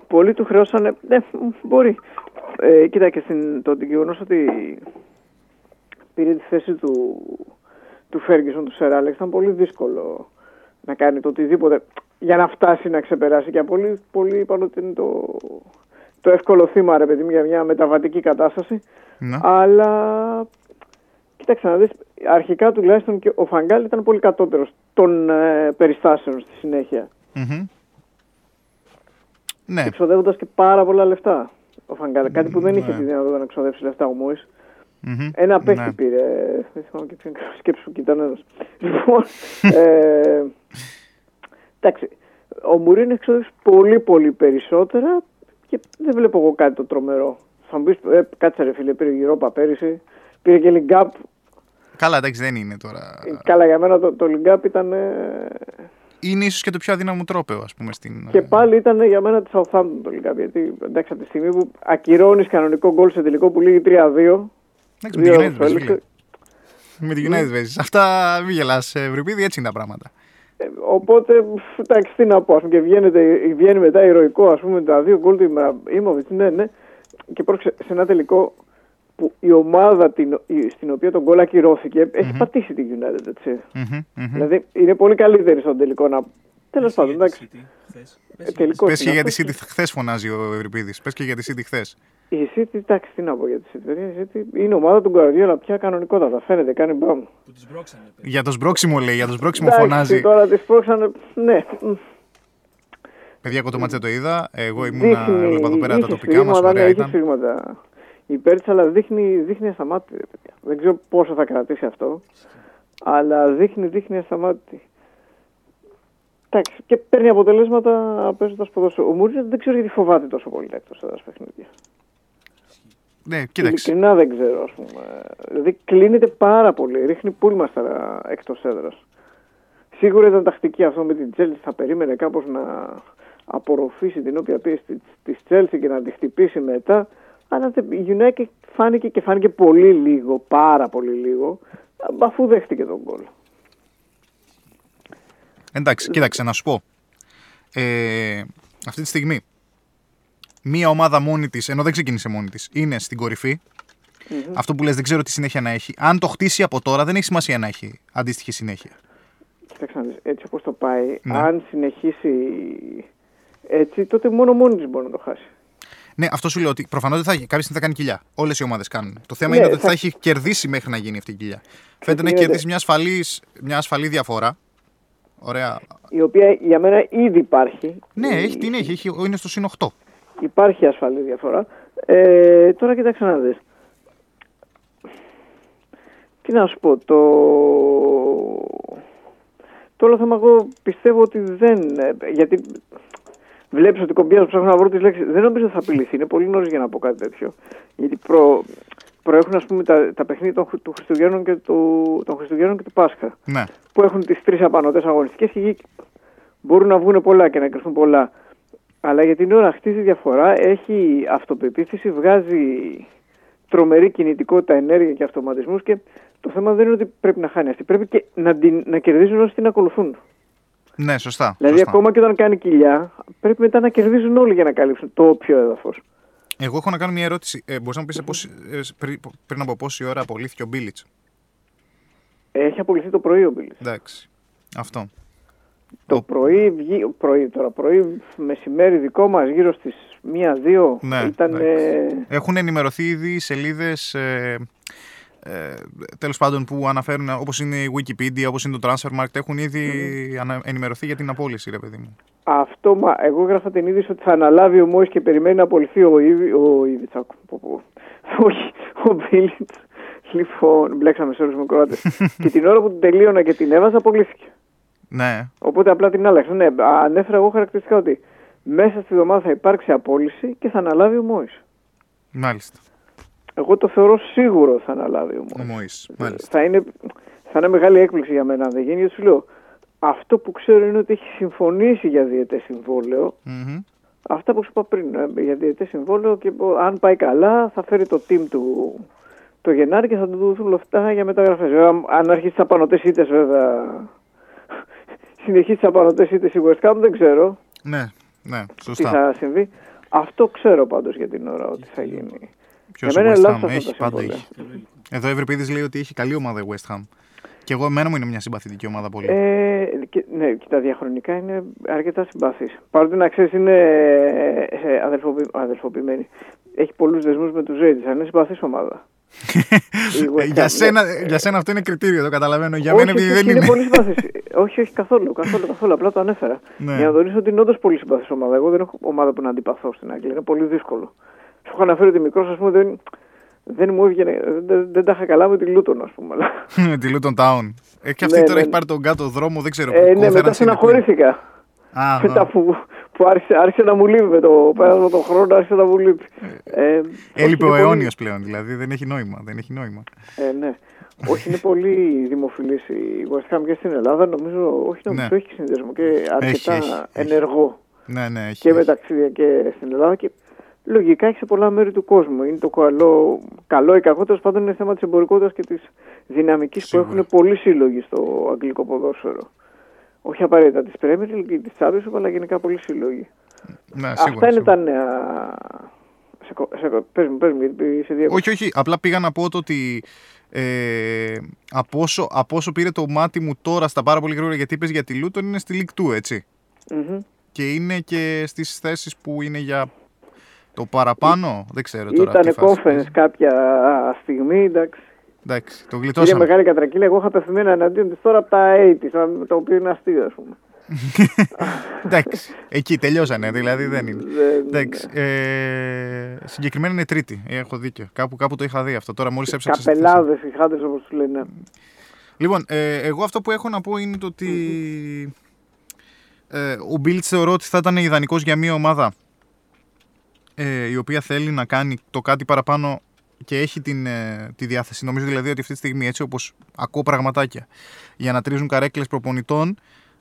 Πολλοί του χρεώσανε. Ναι, μπορεί. Ε, κοίτα και στην, το γεγονός ότι πήρε τη θέση του, του Φέργκισον, του Σεράλεξ, ήταν πολύ δύσκολο να κάνει το οτιδήποτε για να φτάσει να ξεπεράσει. Και πολλοί, πολλοί είπαν ότι είναι το, το εύκολο θύμα, ρε παιδί μου, για μια μεταβατική κατάσταση. Ναι. Αλλά κοίταξε να δεις, αρχικά τουλάχιστον και ο Φαγκάλ ήταν πολύ κατώτερος των ε, περιστάσεων στη συνέχεια. Μμμ. Ναι, Εξοδεύοντας και πάρα πολλά λεφτά. Ο Φαγκάλ. Κάτι που δεν είχε ναι. τη δυνατότητα να ξοδέψει λεφτά ο Μόη. Μμμ. Ένα παίχτη Ναι. πήρε. Δεν θυμάμαι και ποιον σκέψη που κοιτάνε ένας. Λοιπόν. ε, εντάξει. Ο Μουρίνο έχει εξοδέψει πολύ πολύ περισσότερα και δεν βλέπω εγώ κάτι το τρομερό. Θα μου πεις, ε, κάτσε ρε φίλε, πήρε Europa πέρυσι. Πήρε και Link Up. Καλά, εντάξει, δεν είναι τώρα. Καλά, για μένα το, το Link Up ήταν. ε, Είναι ίσως και το πιο αδύναμο τρόπαιο, ας πούμε. Στην... Και πάλι ήταν για μένα τη Southampton το Link Up. Γιατί εντάξει, από τη στιγμή που ακυρώνεις κανονικό γκολ σε τελικό που λύγει 3-2. Εντάξει, με τη δύο United παίζεις, έλειξε. φίλε. Με τη United παίζεις. Αυτά μην γελάς, Ευρυπίδη, έτσι είναι τα πράγματα. Ε, Οπότε, φ, εντάξει, τι να πω, ας πούμε, και βγαίνεται, βγαίνει μετά ηρωικό, ας πούμε, τα δύο γκολ του Ιμοβιτς, ναι, ναι, και πρόκειται σε ένα τελικό που η ομάδα την, η- στην οποία τον γκολ ακυρώθηκε έχει πατήσει την United, έτσι. Μμμ, μμμ. Δηλαδή, είναι πολύ καλύτερη στον τελικό να... Τέλος πάντων, εντάξει. Ε, τελικός Πες και είναι για τη αυτός. City χθες φωνάζει ο Ευρυπίδης. Πες και για τη City χθες. Η City, εντάξει, τι να πω για τη City. παιδιά, Η City είναι ομάδα του Γκουαρδιόλα πια κανονικότατα. Φαίνεται, κάνει μπαμ. Που τους μπρώξανε. παιδιά. Για το σμπρόξιμο λέει, για το σμπρόξιμο Εντάξει, φωνάζει. Τώρα τη πρόξανε. Ναι, μ, Παιδιά, εγώ το μάτσε το είδα. Εγώ ήμουν δείχνει. έβλεπα εδώ πέρα τα είχε τοπικά μας. σφυρίγματα, ναι, Ωραία είχε ήταν. Σφυρίγματα. Η Πέρτσα, αλλά δείχνει, δείχνει ασταμάτητη. ρε παιδιά. Δεν ξέρω πόσο θα κρατήσει αυτό. Αλλά δείχνει, δείχνει ασταμάτητη. Εντάξει, και παίρνει αποτελέσματα παίζοντας ποδόσφαιρο. Ο Μούριτζα δεν ξέρω γιατί φοβάται τόσο πολύ τα εκτός έδρας παιχνίδια. Ναι, κοίταξε. Ειλικρινά δεν ξέρω, ας πούμε. Δηλαδή κλείνεται πάρα πολύ. Ρίχνει πούλμα στα εκτός έδρας. Σίγουρα ήταν τακτική αυτό με την Chelsea. Θα περίμενε κάπως να απορροφήσει την όποια πίεση της Chelsea και να τη χτυπήσει μετά. Αλλά τε- η United φάνηκε και φάνηκε πολύ λίγο, πάρα πολύ λίγο, αφού δέχτηκε τον γκολ. Εντάξει, κοίταξε να σου πω. Ε, αυτή τη στιγμή μία ομάδα μόνη της, ενώ δεν ξεκίνησε μόνη της, είναι στην κορυφη Αυτό που λες δεν ξέρω τι συνέχεια να έχει. Αν το χτίσει από τώρα, δεν έχει σημασία να έχει αντίστοιχη συνέχεια. Κοίταξε να δεις, έτσι όπως το πάει, Ναι. αν συνεχίσει έτσι, τότε μόνο μόνη της μπορεί να το χάσει. Ναι, αυτό σου λέω ότι προφανώς δεν θα έχει. Κάποια στιγμή θα κάνει κοιλιά. Όλες οι ομάδες κάνουν. Το θέμα Ναι, είναι ότι θα... θα- έχει κερδίσει μέχρι να γίνει αυτή η κοιλιά. Φαίνεται να έχει γίνεται. κερδίσει μια, ασφαλής, μια ασφαλή διαφορά. Ωραία. Η οποία για μένα ήδη υπάρχει. Ναι, Η- έχει, την έχει, έχει, είναι στο συν 8. Υπάρχει ασφαλή διαφορά. Ε, τώρα κοίταξε να δεις. Τι να σου πω, το... Το όλο θέμα εγώ πιστεύω ότι δεν... ε, Γιατί βλέπεις ότι κομπιάζω ψάχνω να βρω τις λέξεις. Δεν νομίζω ότι θα απειληθεί. Είναι πολύ νωρίς για να πω κάτι τέτοιο. Γιατί προ... προέχουν ας πούμε τα, τα παιχνίδια των, Χρυ- του Χριστουγέννων και του, των Χριστουγέννων και του Πάσχα Ναι. που έχουν τις τρεις απανωτές αγωνιστικές και εκεί μπορούν να βγουν πολλά και να κρυφθούν πολλά. Αλλά για την ώρα χτίζει διαφορά, έχει αυτοπεποίθηση, βγάζει τρομερή κινητικότητα, ενέργεια και αυτοματισμούς και το θέμα δεν είναι ότι πρέπει να χάνει αυτή. Πρέπει και να, την, να κερδίζουν όσοι την ακολουθούν. Ναι, σωστά. Δηλαδή σωστά. ακόμα και όταν κάνει κοιλιά πρέπει μετά να κερδίζουν όλοι για να καλύψουν το όποιο έδαφος. Εγώ έχω να κάνω μια ερώτηση. Ε, Μπορείς να μου πει πριν, πριν από πόση ώρα απολύθηκε ο Μπίλιτς; Έχει απολυθεί το πρωί ο Μπίλης. Εντάξει. Αυτό. Το Ο- πρωί, βγή, πρωί, τώρα πρωί, μεσημέρι δικό μας γύρω στις 1-2 Ναι, ήταν... εντάξει. ε, Έχουν ενημερωθεί ήδη οι σελίδες. Ε, ε, Τέλος πάντων, που αναφέρουν όπως είναι η Wikipedia, όπως είναι το Transfermarkt, έχουν ήδη ανα- ενημερωθεί για την απόλυση, ρε παιδί μου. Αυτό, μα, εγώ έγραφα την είδηση ότι θα αναλάβει ο Μόης και περιμένει να απολυθεί ο, Ήβι, ο Ήβιτς, άκου, πω, πω. όχι, ο Μπίλιτς. Λοιπόν, μπλέξαμε σε όλους με Κροάτες. και την ώρα που την τελείωνα και την έβαζα, απολύθηκε. Ναι, Οπότε απλά την άλλαξα. Ναι, ανέφερα εγώ χαρακτηριστικά ότι μέσα στη εβδομάδα θα υπάρξει απόλυση και θα αναλάβει ο Μόης. μάλιστα. Εγώ το θεωρώ σίγουρο ότι θα αναλάβει ο Ο Μόης. Μωής, μάλιστα. θα είναι, θα είναι μεγάλη έκπληξη για μένα αν δεν γίνει, γιατί σου λέω, αυτό που ξέρω είναι ότι έχει συμφωνήσει για διαιτές συμβόλαιο. Μμμ. Αυτά που σου είπα πριν, ε, για διαιτές συμβόλαιο και ο- αν πάει καλά θα φέρει το team του το Γενάρη και θα του δοθούν λεφτά για μεταγραφές. Βέβαια, αν αρχίσει τις απανωτές ήττες βέβαια, συνεχίσει τις απανωτές ήττες η West Ham δεν ξέρω Ναι, ναι, τι σωστά. θα συμβεί. Αυτό ξέρω πάντως για την ώρα ότι θα γίνει. Ποιος Για ο μένα West είναι Ham λάθος αυτά έχει, τα πάντα συμβόλαια. έχει. Εδώ ο Ευρυπίδης λέει ότι έχει καλή ομάδα η West Ham. Και εγώ εμένα μου είναι μια συμπαθητική ομάδα πολύ. Ε, και, ναι, και τα διαχρονικά είναι αρκετά συμπαθής. Παρότι να ξέρεις είναι ε, αδελφοποιη, αδελφοποιημένη. Έχει πολλούς δεσμούς με τους Rangers, αλλά είναι συμπαθής ομάδα. η West Ham, για, ναι. σένα, για σένα αυτό είναι κριτήριο, το καταλαβαίνω. Για όχι, μένα επειδή όχι, δεν είναι είναι. πολύ συμπαθής. όχι, όχι, καθόλου, καθόλου, καθόλου. Απλά το ανέφερα. Ναι. Για να τονίσω ότι είναι όντως πολύ συμπαθής ομάδα. Εγώ δεν έχω ομάδα που να αντιπαθώ στην Αγγλία. Είναι πολύ δύσκολο. Σου έχω αναφέρει ότι μικρός, ας πούμε, δεν, δεν μου έβγαινε, δεν, δεν τα είχα καλά με τη Λούτον, ας πούμε. αλλά- Με τη Luton Town. Ε, και αυτή Ναι, τώρα ναι. έχει πάρει τον κάτω δρόμο, δεν ξέρω. Ε, ναι, κόθερας μετά είναι στεναχωρήθηκα. που- Α, Μετά α. που, που άρχισε, άρχισε να μου λείπει με το πέρασμα των χρόνων, άρχισε να μου λείπει. Ε, όχι, Έλειπε είναι ο πολύ- αιώνιος πλέον, δηλαδή δεν έχει νόημα. Δεν έχει νόημα. Ε, ναι. όχι, είναι πολύ δημοφιλής η West Ham και στην Ελλάδα. Νομίζω, όχι νομίζω, Ναι. έχει συνδέσμο και αρκετά έχει, έχει. ενεργό Ναι, ναι, έχει. και έχει. με ταξίδια και στην Ελλάδα. Και λογικά έχει σε πολλά μέρη του κόσμου. Είναι το καλό, καλό ή κακό, τέλο πάντων είναι θέμα της εμπορικότητας και της δυναμικής που Σίγουρα. έχουν πολλοί σύλλογοι στο αγγλικό ποδόσφαιρο. Όχι απαραίτητα της Premier League ή της Championship, αλλά γενικά πολλοί σύλλογοι. Ναι, Αυτά σίγουρα, είναι σίγουρα. τα νέα. Σε, κο- σε, κο- πες μου, πες μου, γιατί σε διακόπτω. Όχι, όχι. Απλά πήγα να πω το ότι ε, από, όσο, από όσο πήρε το μάτι μου τώρα στα πάρα πολύ γρήγορα γιατί είπες για τη Λούτον είναι στη League 2, έτσι. Μμμ. Και είναι και στις θέσεις που είναι για Το παραπάνω, δεν ξέρω τώρα. Ήταν τι φάση. conference κάποια στιγμή, εντάξει. Εντάξει, το Κύριε γλιτώσαμε. μεγάλη κατρακύλα, εγώ είχα πεθυμένα εναντίον της τώρα από τα 80, το οποίο είναι αστείο, ας πούμε. Εντάξει, εκεί τελειώσανε, δηλαδή δεν είναι. Δεν- Εντάξει, ε, συγκεκριμένα είναι τρίτη, ε, έχω δίκιο. Κάπου, κάπου το είχα δει αυτό, τώρα μόλις έψαξα. στη θέση. Καπελάδες, οι χάντε όπως τους λένε. Λοιπόν, ε, εγώ αυτό που έχω να πω είναι το ότι ε, ο Μπίλτς θεωρώ ότι θα ήταν ιδανικός για μια ομάδα ε, η οποία θέλει να κάνει το κάτι παραπάνω και έχει την, ε, τη διάθεση. Νομίζω δηλαδή ότι αυτή τη στιγμή, έτσι όπως ακούω πραγματάκια για να τρίζουν καρέκλες προπονητών,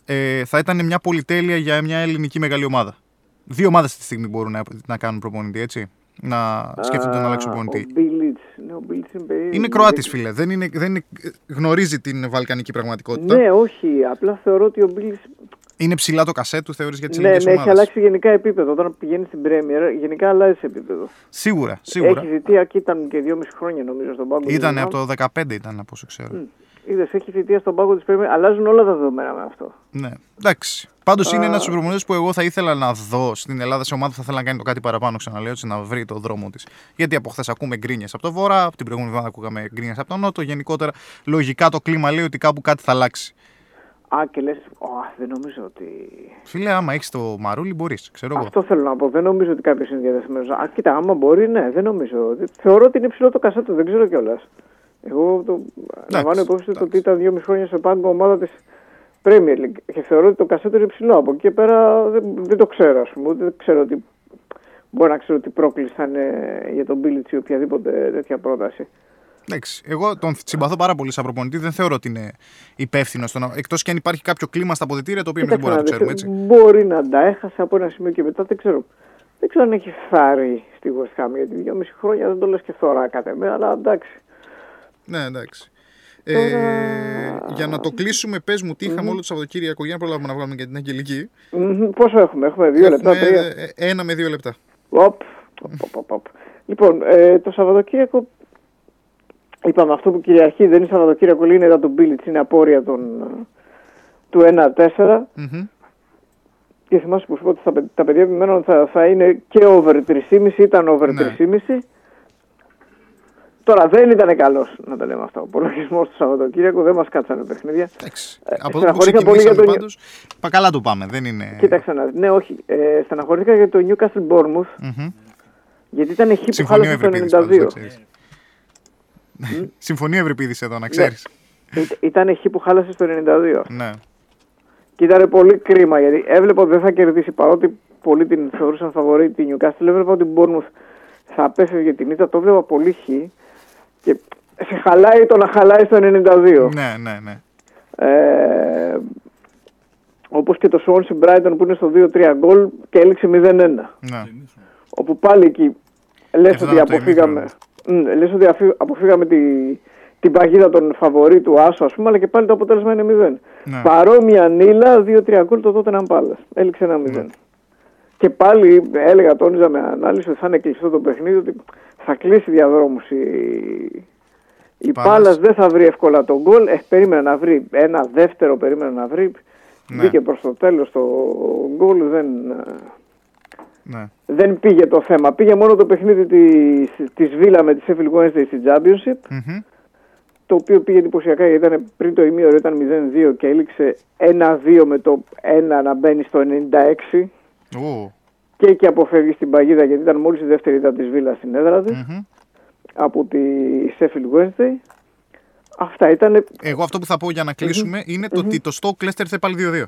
ε, θα ήταν μια πολυτέλεια για μια ελληνική μεγάλη ομάδα. Δύο ομάδες αυτή τη στιγμή μπορούν να, να κάνουν προπονητή, έτσι. Να σκέφτονται να αλλάξουν Α, προπονητή. Ο Μπίλιτς. Ναι, ο Μπίλιτς είναι περίεργος. Είναι Κροάτης, φίλε. Δεν είναι, δεν είναι, γνωρίζει την βαλκανική πραγματικότητα. Ναι, όχι. Απλά θεωρώ ότι ο Μπίλιτς. Είναι ψηλά το κασέ του, θεωρείς για τις Ναι, ελληνικές ναι, έχει ομάδες; αλλάξει γενικά επίπεδο. Όταν πηγαίνει στην Πρέμιερ, γενικά αλλάζει επίπεδο. Σίγουρα, σίγουρα. Έχει θητεία και ήταν και δυόμιση χρόνια νομίζω στον πάγκο. Ήταν από το 15, ήταν από όσο ξέρω. Είδες, έχει θητεία στον πάγκο της Πρέμιερ. Αλλάζουν όλα τα δεδομένα με αυτό. Ναι, εντάξει. Πάντως είναι ένας από τους προπονητές που εγώ θα ήθελα να δω στην Ελλάδα σε ομάδα που θα ήθελα να κάνει το κάτι παραπάνω, ξαναλέω, έτσι να βρει το δρόμο της. Γιατί από χθες ακούμε γκρίνιες από το βορρά, από την προηγούμενη εβδομάδα ακούγαμε γκρίνιες από τον νότο. Γενικότερα, λογικά το κλίμα λέει ότι κάπου κάτι θα αλλάξει. Α, και λες, δεν νομίζω ότι. Φίλε, άμα έχεις το μαρούλι, μπορείς. Ξέρω εγώ. Αυτό θέλω να πω. Δεν νομίζω ότι κάποιος είναι διαδεθειμένο. Α, κοίτα, άμα μπορεί, ναι, δεν νομίζω. Θεωρώ ότι είναι υψηλό το κασέτο, δεν ξέρω κιόλας. Εγώ το λαμβάνω υπόψη το ότι ήταν δύο χρόνια σε πάγκο ομάδα της Premier League και θεωρώ ότι το κασέτο είναι υψηλό. Από εκεί και πέρα δεν, δεν το ξέρω, ας πούμε. Ούτε δεν ξέρω ότι. Μπορεί να ξέρω τι πρόκληση θα είναι για τον Μπίλιτ ή οποιαδήποτε τέτοια πρόταση. Εντάξει, εγώ τον συμπαθώ πάρα πολύ σαν προπονητή. Δεν θεωρώ ότι είναι υπεύθυνο. Εκτός και αν υπάρχει κάποιο κλίμα στα αποδητήρια το οποίο εμείς δεν μπορούμε να το Κοίταξε ξέρουμε να δεις, έτσι. Μπορεί να τα έχασε από ένα σημείο και μετά δεν ξέρω. Δεν ξέρω αν έχει φάρει στη West Ham γιατί δυόμιση χρόνια δεν το λες και θωρά κατά με, αλλά εντάξει. Ναι, εντάξει. Ε, για να το κλείσουμε, πες μου τι είχαμε όλο το Σαββατοκύριακο για να προλάβουμε να βγάλουμε και την Αγγελική. Μμμ, Πόσο έχουμε, έχουμε δύο λεπτά, Έχουμε, τρία. ε, ένα με δύο λεπτά. Οπ, οπ, οπ, οπ. Λοιπόν, ε, το Σαββατοκύριακο είπαμε αυτό που κυριαρχεί δεν είναι Σαββατοκύριακο, λέει, είναι ήταν του Μπίλιτς, είναι απόρρια των, ε, του 1-4. Μμμ. Και θυμάσαι που σου είπα ότι τα, παι- τα παιδιά επιμένουν θα, θα είναι και over 3,5, ήταν over Ναι. 3,5. Τώρα δεν ήταν καλός να το λέμε αυτό. Ο απολογισμό του Σαββατοκύριακο δεν μας κάτσανε παιχνίδια. Εντάξει. Ε, Από εδώ που στεναχωρήθηκα πολύ για ξεκινήσαμε το πάντως, πα καλά το πάμε. Δεν είναι... Κοίταξε να δεις. Ναι, όχι. Ε, στεναχωρήθηκα για το Newcastle Bournemouth. Μμμ. Γιατί ήταν χ που Συμφωνεί ο χάλασε το Ευρυπίδης πάντως, 92. να ξέρεις. Συμφωνεί ο Ευρυπίδης εδώ, να ξέρεις. Ήτ- Ήταν χ που χάλασε στο 92. Ναι. Και ήταν πολύ κρίμα γιατί έβλεπα ότι δεν θα κερδίσει παρότι πολλοί την θεωρούσαν φαβορή τη Newcastle. Έβλεπα ότι η Bournemouth θα απέφευγε την ήττα. Το έβλεπα πολύ χ. Και σε χαλάει το να χαλάει στο 92. Ναι, ναι, ναι. Ε, Όπως και το Swansea Brighton που είναι στο 2-3 γκολ και έληξε 0-1. ναι. Όπου πάλι εκεί λες Αυτό ότι ήταν το αποφύγαμε, Μμ, λες ότι αφή- αποφύγαμε τη, την παγίδα των φαβορή του Άσο, ας πούμε, αλλά και πάλι το αποτέλεσμα είναι 0. Ναι. Παρόμοια νύλα, 2-3 γκολ το τότε να πάλα. Έληξε ένα 0. Ναι. Και πάλι έλεγα, τόνιζα με ανάλυση ότι θα είναι κλειστό το παιχνίδι, ότι θα κλείσει διαδρόμους η, η Πάλας. Πάλας δεν θα βρει εύκολα τον γκολ. Ε, περίμενε να βρει ένα δεύτερο, περίμενε να βρει. Ναι. Μπήκε προς το τέλος το γκολ, δεν, ναι. δεν πήγε το θέμα. Πήγε μόνο το παιχνίδι της, της Βίλα με τη Sheffield Wednesday στη Championship, Μμμ. το οποίο πήγε εντυπωσιακά γιατί ήταν, πριν το ημίωρο ήταν 0-2 και έληξε 1-2 με το 1 να μπαίνει στο 96 Ου. και εκεί αποφεύγει στην παγίδα γιατί ήταν μόλις η δεύτερη ήττα της Βίλα στην έδρα της Μμμ. από τη Sheffield Wednesday. Αυτά ήταν. Εγώ αυτό που θα πω για να κλείσουμε είναι το ότι το Stoke Leicester ήρθε πάλι 2-2.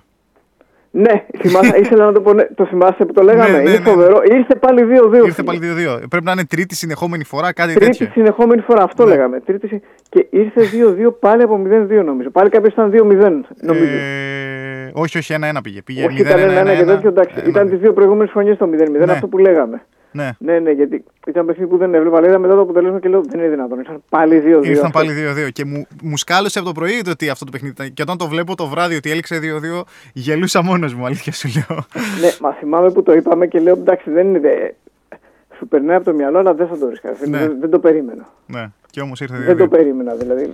Ναι, θυμάσαι, ήθελα να το πω. ναι, Το θυμάσαι που το λέγαμε. Ναι, ναι, είναι ναι, ναι. φοβερό. Ήρθε πάλι 2-2. Ήρθε πάλι 2-2. Πρέπει να είναι τρίτη συνεχόμενη φορά, κάτι Τρίτη τέτοιο. συνεχόμενη φορά, αυτό Ναι. λέγαμε. Τρίτη, συ- και ήρθε 2-2 πάλι από 0-2 νομίζω. Πάλι κάποιος ήταν 2-0 νομίζω. Ε, όχι, όχι, 1-1 πήγε. Πήγε Όχι, ήταν 0-1 ένα και τέτοιο. Εντάξει, ένα, ήταν ναι. τις δύο προηγούμενες χρονιέ το 0-0, Ναι. αυτό που λέγαμε. Ναι, Ναι, ναι, γιατί ήταν παιχνίδι που δεν έβλεπα. Αλλά είδα μετά το αποτέλεσμα και λέω δεν είναι δυνατόν. Ήρθαν πάλι 2-2. ήρθαν αυτό. πάλι 2-2. Και μου, μου σκάλωσε από το πρωί το ότι αυτό το παιχνίδι ήταν. Και όταν το βλέπω το βράδυ ότι έληξε 2-2, γελούσα μόνος μου, αλήθεια σου λέω. Ναι, μα θυμάμαι που το είπαμε και λέω εντάξει δεν είναι. δε- Σου περνάει από το μυαλό, αλλά δεν θα το ρίσκα. Ναι. Δεν, δεν το περίμενα. ναι, και όμως ήρθε 2-2. Δεν το περίμενα δηλαδή.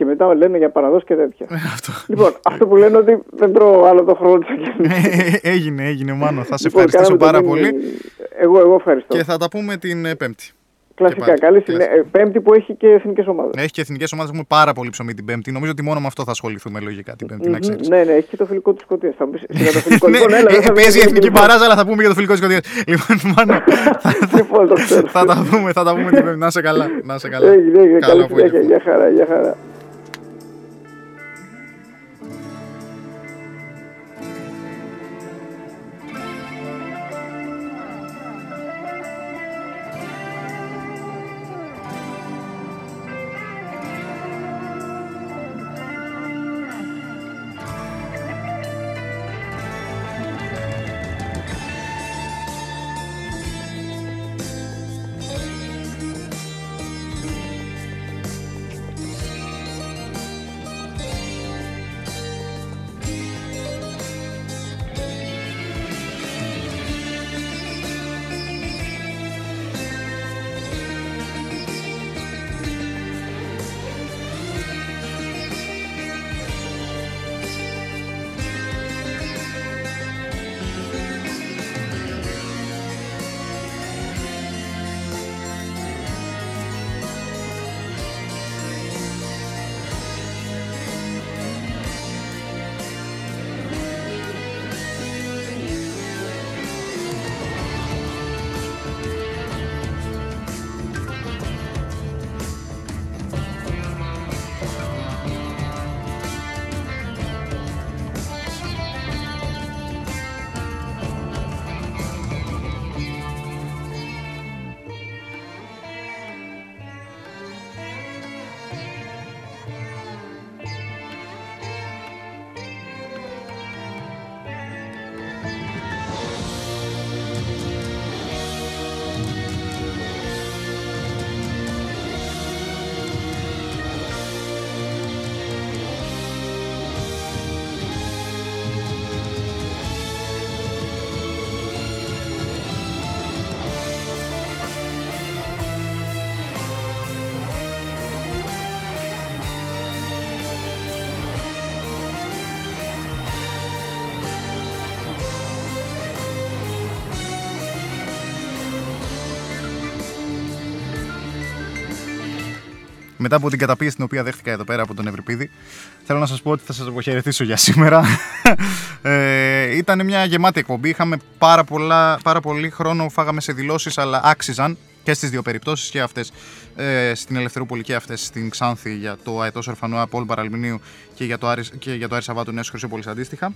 Και μετά λένε για παραδόση και τέτοια. Αυτό. Λοιπόν, αυτό που λένε ότι δεν τρώω άλλο το χρόνο τη αγέννηση. έγινε, έγινε, Μάνο. Θα σε Λοιπόν, ευχαριστήσω κάναμε το πάρα μήνυμα. πολύ. Εγώ, εγώ ευχαριστώ. Και θα τα πούμε την ε, Πέμπτη. Κλασικά, πάλι. καλή συνέ... ε, Πέμπτη που έχει και εθνικές ομάδες. Έχει και εθνικές ομάδες έχουμε πάρα πολύ ψωμί την Πέμπτη. Νομίζω ότι μόνο με αυτό θα ασχοληθούμε λογικά την Πέμπτη, να ξέρεις. Ναι, ναι, έχει και το φιλικό της Σκωτίας. Θα μου πεις, σιγά το φιλικό. Ναι, λοιπόν, έλα, ε, δεν θα παίζει η μιλήσουμε εθνική λοιπόν. παράζα, αλλά θα πούμε για το φιλικό της Σκοτία. Λοιπόν, Μάνο, Λοιπόν, το ξέρω. θα τα πούμε, θα τα πούμε την Πέμπτη. Να είσαι καλά. Να είσαι καλά. Έγινε, έγινε. Καλό Καλή συνέχεια. απόγευμα. Γεια χαρά, γεια χαρά. Μετά από την καταπίεση την οποία δέχτηκα εδώ πέρα από τον Ευρυπίδη, θέλω να σας πω ότι θα σας αποχαιρετήσω για σήμερα. ε, ήταν μια γεμάτη εκπομπή. Είχαμε πάρα, πολλά, πάρα πολύ χρόνο, φάγαμε σε δηλώσεις, αλλά άξιζαν και στις δύο περιπτώσεις και αυτές ε, στην Ελευθερούπολη και αυτές στην Ξάνθη για το Αετός Ορφανό Απόλ Παραλμηνίου και για το Άρης, και για το Άρη Σαββάτου Νέος Χρυσόπολης αντίστοιχα.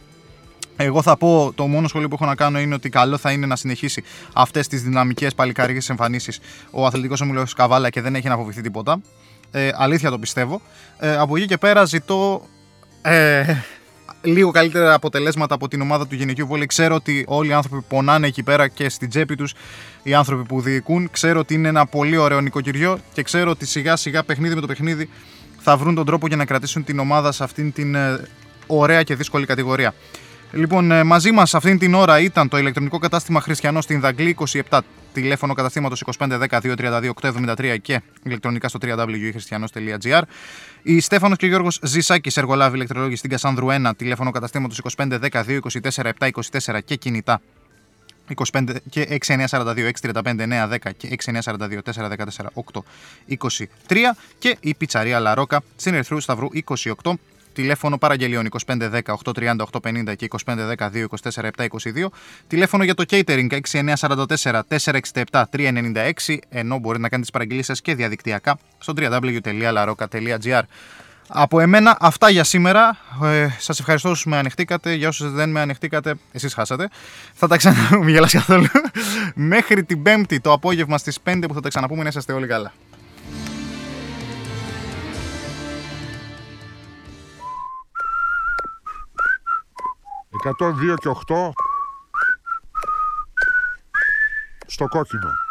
Εγώ θα πω το μόνο σχόλιο που έχω να κάνω είναι ότι καλό θα είναι να συνεχίσει αυτές τις δυναμικές παλικάρικε εμφανίσεις ο αθλητικός όμιλο Καβάλα και δεν έχει να φοβηθεί τίποτα. Ε, αλήθεια το πιστεύω. Ε, από εκεί και πέρα ζητώ ε, λίγο καλύτερα αποτελέσματα από την ομάδα του γυναικείου βόλεϊ. Ξέρω ότι όλοι οι άνθρωποι πονάνε εκεί πέρα και στην τσέπη τους οι άνθρωποι που διοικούν. Ξέρω ότι είναι ένα πολύ ωραίο νοικοκυριό και ξέρω ότι σιγά σιγά παιχνίδι με το παιχνίδι θα βρουν τον τρόπο για να κρατήσουν την ομάδα σε αυτήν την ε, ωραία και δύσκολη κατηγορία. Λοιπόν, ε, μαζί μας αυτήν την ώρα ήταν το ηλεκτρονικό κατάστημα Χριστιανός στην Δαγκλή 27, τηλέφωνο καταστήματος 2510-232-873 και ηλεκτρονικά στο www.christianos.gr. Η Στέφανος και Γιώργος Ζησάκης, εργολάβη ηλεκτρολόγη στην Κασάνδρου 1, τηλέφωνο καταστήματος 2510-224-724 και κινητά 25 και 6942 635 910 και 6942 414 823 και η πιτσαρία Λαρόκα στην Ερθρού Σταυρού 28 τηλέφωνο παραγγελιών 2510 830 850 και 2510 224 722 τηλέφωνο για το catering 6944 467 396 ενώ μπορείτε να κάνετε τις παραγγελίες σας και διαδικτυακά στο www.laroca.gr από εμένα αυτά για σήμερα. Ε, Σας ευχαριστώ όσους με ανεχτήκατε. Για όσους δεν με ανεχτήκατε, εσείς χάσατε. Θα τα ξαναπούμε, γελάς καθόλου. Μέχρι την Πέμπτη το απόγευμα στις 5 που θα τα ξαναπούμε να είσαστε όλοι καλά. Εκατόν δύο και 8 στο κόκκινο.